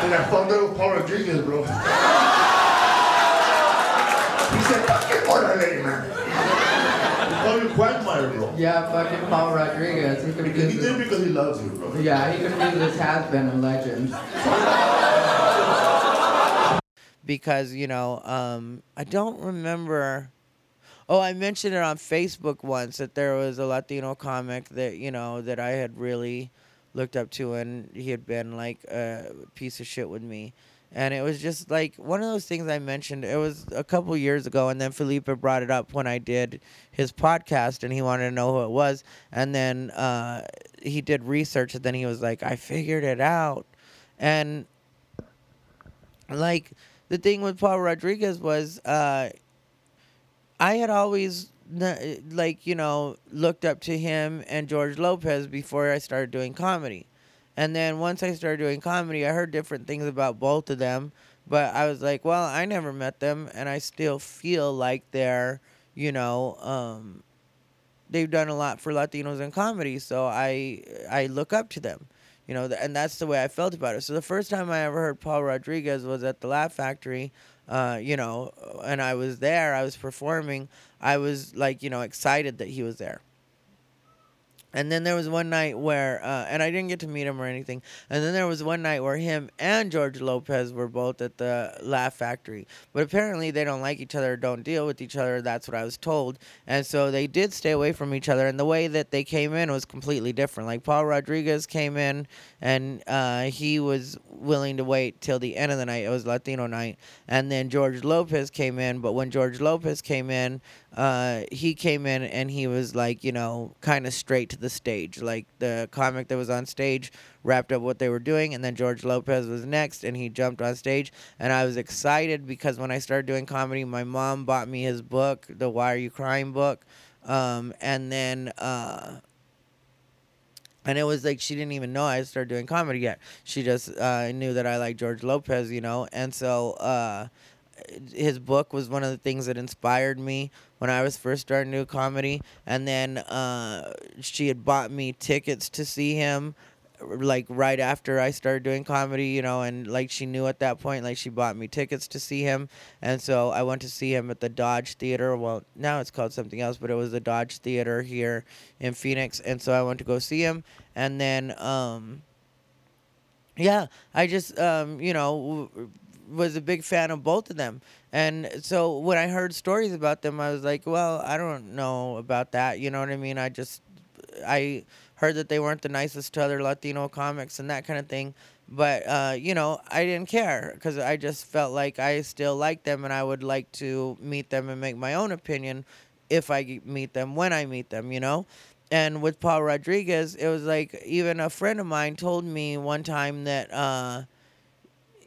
Then I found out Paul Rodriguez, bro. He said, fucking orderly, man. He called you Quagmire, bro. Yeah, fucking Paul Rodriguez. He could Because he did this. because he loves you, bro. Yeah, he could use this has been a legend. because you know um, I don't remember. Oh, I mentioned it on Facebook once that there was a Latino comic that you know that I had really looked up to, and he had been like a piece of shit with me. And it was just like one of those things I mentioned. It was a couple years ago, and then Felipe brought it up when I did his podcast, and he wanted to know who it was. And then uh, he did research, and then he was like, "I figured it out." And like the thing with Paul Rodriguez was uh I had always like you know looked up to him and George Lopez before I started doing comedy. And then once I started doing comedy, I heard different things about both of them, but I was like, well, I never met them and I still feel like they're, you know, um, they've done a lot for Latinos in comedy, so I I look up to them, you know, and that's the way I felt about it. So the first time I ever heard Paul Rodriguez was at the Laugh Factory, uh, you know, and I was there, I was performing, I was like, you know, excited that he was there. And then there was one night where, uh, and I didn't get to meet him or anything. And then there was one night where him and George Lopez were both at the Laugh Factory. But apparently they don't like each other, don't deal with each other. That's what I was told. And so they did stay away from each other. And the way that they came in was completely different. Like Paul Rodriguez came in and uh, he was willing to wait till the end of the night. It was Latino night. And then George Lopez came in. But when George Lopez came in, uh, he came in and he was like, you know, kind of straight to the stage. Like the comic that was on stage wrapped up what they were doing, and then George Lopez was next, and he jumped on stage. And I was excited because when I started doing comedy, my mom bought me his book, the Why Are You Crying book. Um, and then, uh, and it was like she didn't even know I started doing comedy yet. She just uh, knew that I like George Lopez, you know, and so uh, his book was one of the things that inspired me when I was first starting to do comedy. And then uh, she had bought me tickets to see him like right after I started doing comedy, you know, and like she knew at that point, like she bought me tickets to see him, and so I went to see him at the Dodge Theater. Well, now it's called something else, but it was the Dodge Theater here in Phoenix, and so I went to go see him, and then um, yeah, I just um, you know was a big fan of both of them. And so when I heard stories about them, I was like, well, I don't know about that. You know what I mean? I just I heard that they weren't the nicest to other Latino comics and that kind of thing. But uh, you know, I didn't care because I just felt like I still liked them and I would like to meet them and make my own opinion if I meet them when I meet them. You know. And with Paul Rodriguez, it was like even a friend of mine told me one time that uh,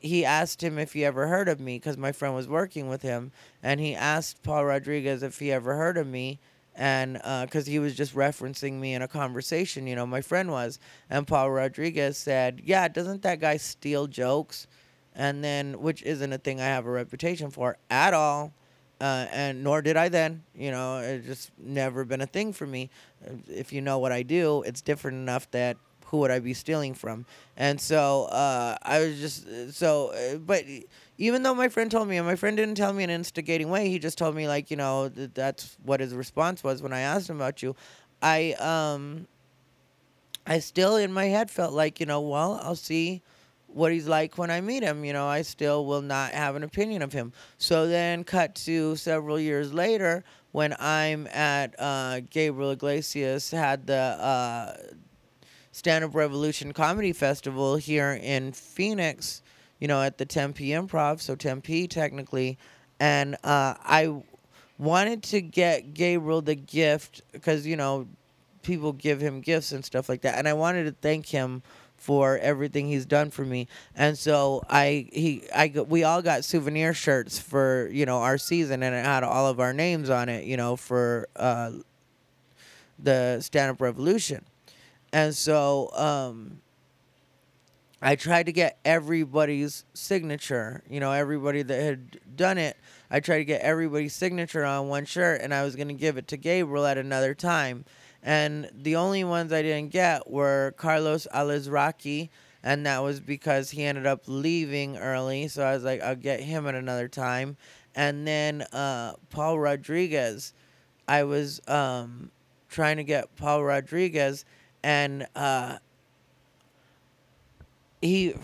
he asked him if he ever heard of me because my friend was working with him, and he asked Paul Rodriguez if he ever heard of me, and because uh, he was just referencing me in a conversation, you know, my friend was, and Paul Rodriguez said, "Yeah, doesn't that guy steal jokes?" And then, which isn't a thing I have a reputation for at all. Uh, and nor did I then. You know, it just never been a thing for me. If you know what I do, it's different enough that who would I be stealing from? And so uh, I was just so, uh, but even though my friend told me, and my friend didn't tell me in an instigating way, he just told me like you know that that's what his response was when I asked him about you. I um, I still in my head felt like you know, well, I'll see what he's like when I meet him. You know, I still will not have an opinion of him. So then, cut to several years later when I'm at uh, Gabriel Iglesias had the uh, Stand Up Revolution Comedy Festival here in Phoenix, you know, at the Tempe Improv, so Tempe technically. And uh, I wanted to get Gabriel the gift because, you know, people give him gifts and stuff like that. And I wanted to thank him for everything he's done for me. And so I he I we all got souvenir shirts for, you know, our season and it had all of our names on it, you know, for uh, the Stand Up Revolution. And so um, I tried to get everybody's signature, you know, everybody that had done it. I tried to get everybody's signature on one shirt, and I was going to give it to Gabriel at another time. And the only ones I didn't get were Carlos Alazraqui, and that was because he ended up leaving early. So I was like, I'll get him at another time. And then uh, Paul Rodriguez, I was um, trying to get Paul Rodriguez and uh, he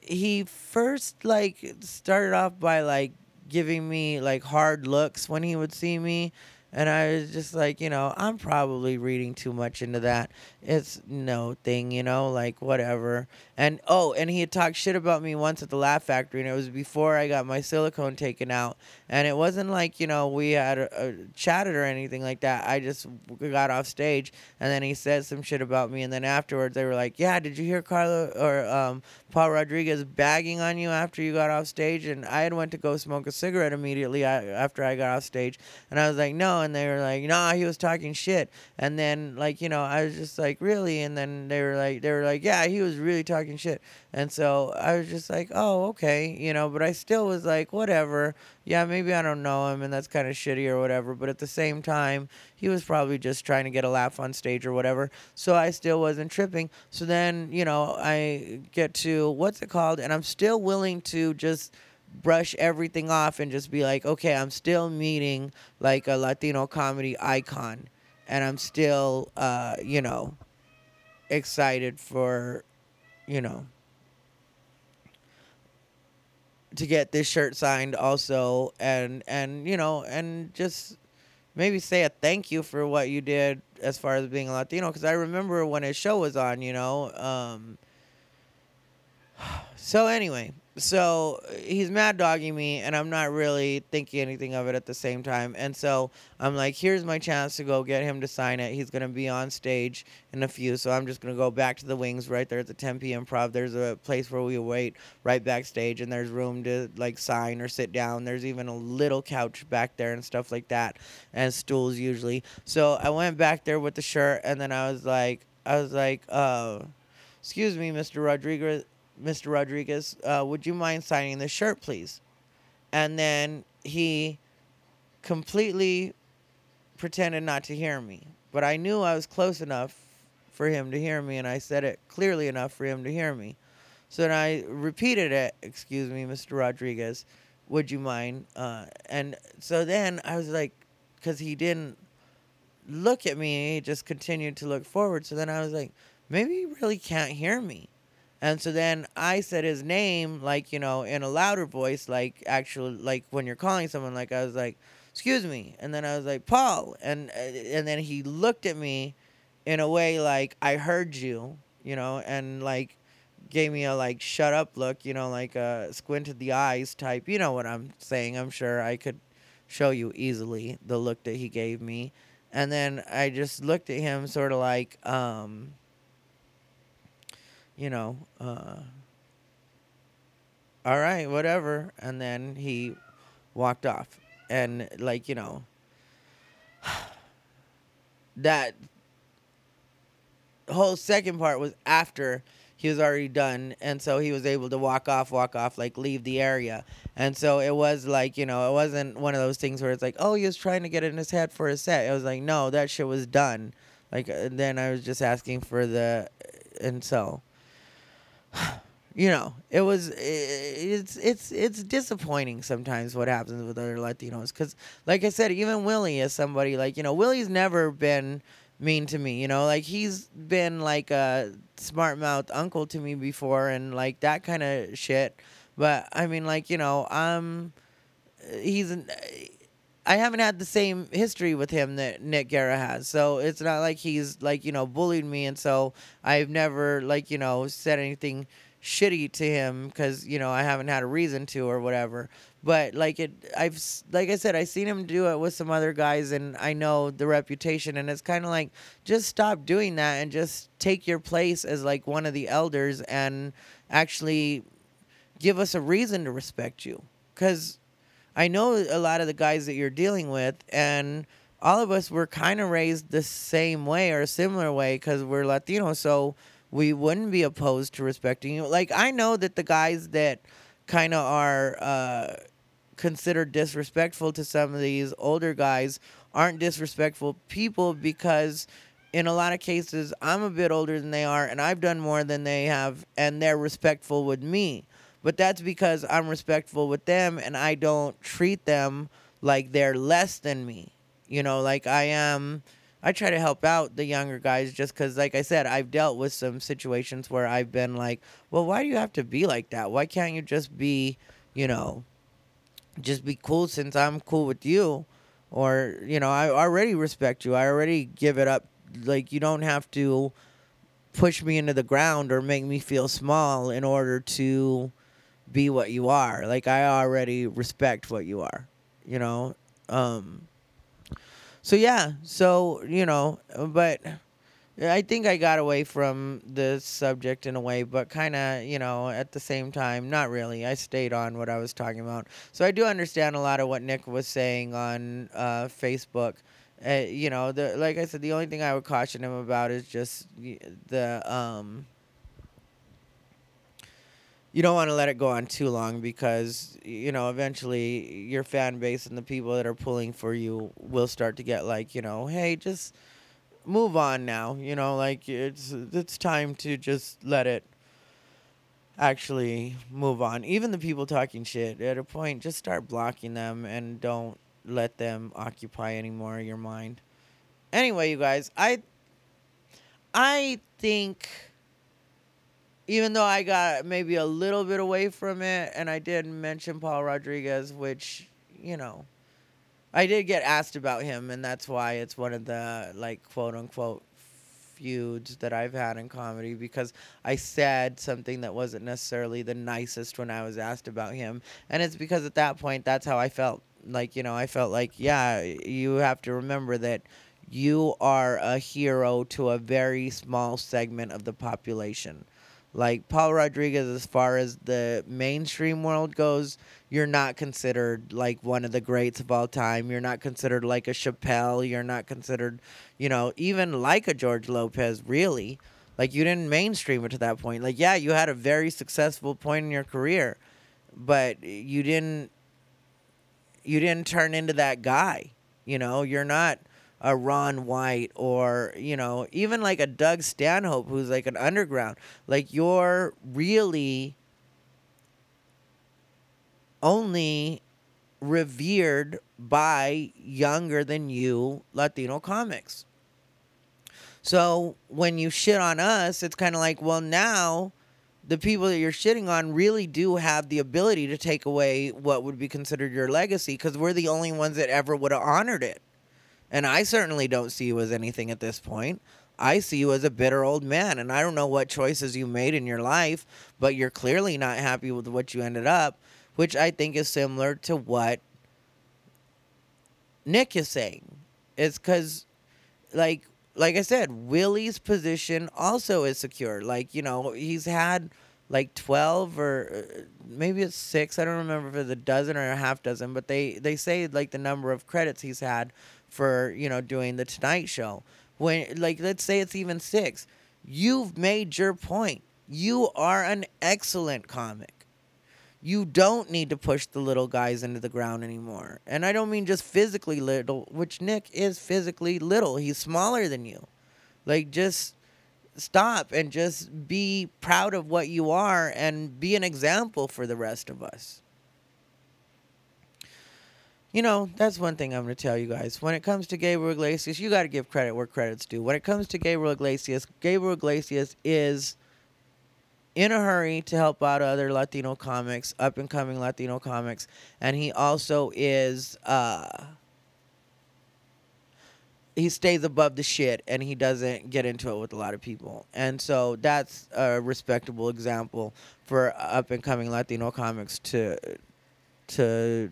he first like started off by like giving me like hard looks when he would see me and I was just like, you know, I'm probably reading too much into that. It's no thing, you know, like whatever. And oh, and he had talked shit about me once at the Laugh Factory, and it was before I got my silicone taken out. And it wasn't like you know we had a, a chatted or anything like that. I just got off stage, and then he said some shit about me, and then afterwards they were like, "Yeah, did you hear Carlo or um, Paul Rodriguez bagging on you after you got off stage?" And I had went to go smoke a cigarette immediately after I got off stage, and I was like, "No." and they were like, nah, he was talking shit. And then like, you know, I was just like, really? And then they were like, they were like, yeah, he was really talking shit. And so I was just like, oh, okay, you know, but I still was like, whatever. Yeah, maybe I don't know him and that's kind of shitty or whatever. But at the same time, he was probably just trying to get a laugh on stage or whatever. So I still wasn't tripping. So then, you know, I get to what's it called? And I'm still willing to just brush everything off and just be like, okay, I'm still meeting like a Latino comedy icon. And I'm still, uh, you know, excited for, you know, to get this shirt signed also and and you know and just maybe say a thank you for what you did as far as being a latino. Because i remember when his show was on you know um so anyway so he's mad dogging me and i'm not really thinking anything of it at the same time. And so i'm like here's my chance to go get him to sign it. He's going to be on stage in a few so i'm just going to go back to the wings right there at the tempe improv there's a place where we wait right backstage and there's room to like sign or sit down. There's even a little couch back there and stuff like that and stools usually. So i went back there with the shirt and then i was like i was like uh excuse me mr rodriguez Mr. Rodriguez, uh, would you mind signing this shirt, please? And then he completely pretended not to hear me. But I knew I was close enough for him to hear me, and I said it clearly enough for him to hear me. So then I repeated it, excuse me, Mr. Rodriguez, would you mind? Uh, and so then I was like, because he didn't look at me, he just continued to look forward. So then I was like, maybe he really can't hear me. And so then I said his name, like, you know, in a louder voice, like actually, like when you're calling someone, like I was like, excuse me. And then I was like, Paul. And, uh, and then he looked at me in a way like, I heard you, you know, and like gave me a like, shut up look, you know, like a squinted the eyes type. You know what I'm saying. I'm sure I could show you easily the look that he gave me. And then I just looked at him sort of like, um, you know, uh, all right, whatever. And then he walked off. And, like, you know, that whole second part was after he was already done. And so he was able to walk off, walk off, like, leave the area. And so it was like, you know, it wasn't one of those things where it's like, oh, he was trying to get in his head for a set. It was like, no, that shit was done. Like, uh, then I was just asking for the, and so you know, it was it's it's it's disappointing sometimes what happens with other Latinos because, like I said, even Willie is somebody like you know Willie's never been mean to me. You know, like he's been like a smart mouth uncle to me before and like that kind of shit. But I mean, like you know, um, he's. I haven't had the same history with him that Nick Guerra has. So it's not like he's like, you know, bullied me and so I've never like, you know, said anything shitty to him cuz you know, I haven't had a reason to or whatever. But like it I've like I said I've seen him do it with some other guys and I know the reputation and it's kind of like just stop doing that and just take your place as like one of the elders and actually give us a reason to respect you cuz I know a lot of the guys that you're dealing with, and all of us were kind of raised the same way or a similar way because we're Latino, so we wouldn't be opposed to respecting you. Like I know that the guys that kind of are uh, considered disrespectful to some of these older guys aren't disrespectful people because in a lot of cases I'm a bit older than they are and I've done more than they have and they're respectful with me but that's because I'm respectful with them and I don't treat them like they're less than me. You know, like I am. I try to help out the younger guys just because, like I said, I've dealt with some situations where I've been like, well, why do you have to be like that? Why can't you just be, you know, just be cool since I'm cool with you? Or, you know, I already respect you. I already give it up. Like, you don't have to push me into the ground or make me feel small in order to be what you are. Like I already respect what you are, you know. Um so yeah, so, you know, but I think I got away from the subject in a way, but kind of, you know, at the same time, not really. I stayed on what I was talking about. So I do understand a lot of what Nick was saying on uh, Facebook. Uh, you know, the like I said, the only thing I would caution him about is just the um. You don't want to let it go on too long because you know eventually your fan base and the people that are pulling for you will start to get like you know, hey, just move on now. You know, like it's it's time to just let it actually move on. Even the people talking shit at a point, just start blocking them and don't let them occupy any more of your mind. Anyway, you guys, I I think even though I got maybe a little bit away from it and I did mention Paul Rodriguez, which, you know, I did get asked about him, and that's why it's one of the like quote unquote feuds that I've had in comedy because I said something that wasn't necessarily the nicest when I was asked about him, and it's because at that point that's how I felt. Like you know, I felt like yeah, you have to remember that you are a hero to a very small segment of the population. Like Paul Rodriguez, as far as the mainstream world goes, you're not considered like one of the greats of all time. You're not considered like a Chappelle. You're not considered, you know, even like a George Lopez, really. Like you didn't mainstream it to that point. Like, yeah, you had a very successful point in your career, but you didn't you didn't turn into that guy. You know, you're not a Ron White or, you know, even like a Doug Stanhope who's like an underground. Like you're really only revered by younger than you Latino comics. So when you shit on us, it's kind of like, well, now the people that you're shitting on really do have the ability to take away what would be considered your legacy because we're the only ones that ever would have honored it. And I certainly don't see you as anything at this point. I see you as a bitter old man, and I don't know what choices you made in your life, but you're clearly not happy with what you ended up, which I think is similar to what Nick is saying. It's because, like, like I said, Willie's position also is secure. Like, you know, he's had like 12 or uh, maybe it's six. I don't remember if it's a dozen or a half dozen, but they, they say like the number of credits he's had for, you know, doing the Tonight Show. When, like, let's say it's even six. You've made your point. You are an excellent comic you don't need to push the little guys into the ground anymore. And I don't mean just physically little, which Nick is physically little. He's smaller than you. Like, just stop and just be proud of what you are and be an example for the rest of us. You know, that's one thing I'm going to tell you guys. When it comes to Gabriel Iglesias, you got to give credit where credit's due. When it comes to Gabriel Iglesias, Gabriel Iglesias is in a hurry to help out other Latino comics, up and coming Latino comics, and he also is uh he stays above the shit and he doesn't get into it with a lot of people. And so that's a respectable example for up and coming Latino comics to to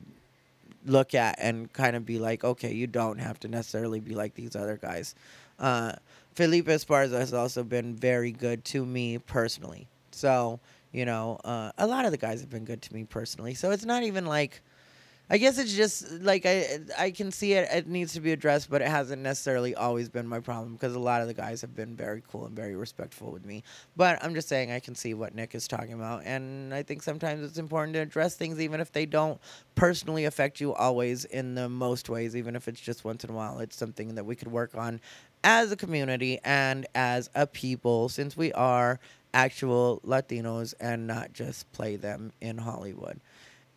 look at and kind of be like, okay, you don't have to necessarily be like these other guys. Uh, Felipe Esparza has also been very good to me personally. So, you know, uh, a lot of the guys have been good to me personally. So it's not even like, I guess it's just like I I can see it. It needs to be addressed, but it hasn't necessarily always been my problem because a lot of the guys have been very cool and very respectful with me. But I'm just saying I can see what Nick is talking about, and I think sometimes it's important to address things even if they don't personally affect you always in the most ways, even if it's just once in a while. It's something that we could work on as a community and as a people, since we are actual Latinos and not just play them in Hollywood.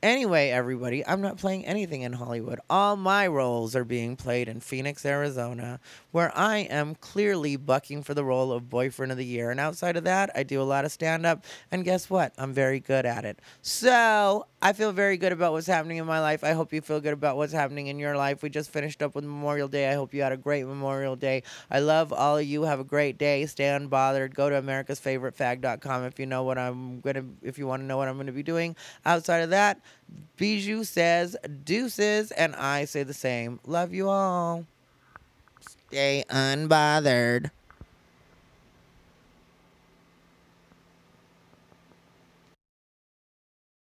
Anyway, everybody, I'm not playing anything in Hollywood. All my roles are being played in Phoenix, Arizona, where I am clearly bucking for the role of boyfriend of the year. And outside of that, I do a lot of stand up. And guess what? I'm very good at it. So I feel very good about what's happening in my life. I hope you feel good about what's happening in your life. We just finished up with Memorial Day. I hope you had a great Memorial Day. I love all of you. Have a great day. Stay unbothered. Go to americasfavoritefag.com if you know what I'm gonna if you want to know what I'm gonna be doing. Outside of that, Bijou says deuces, and I say the same. Love you all. Stay unbothered.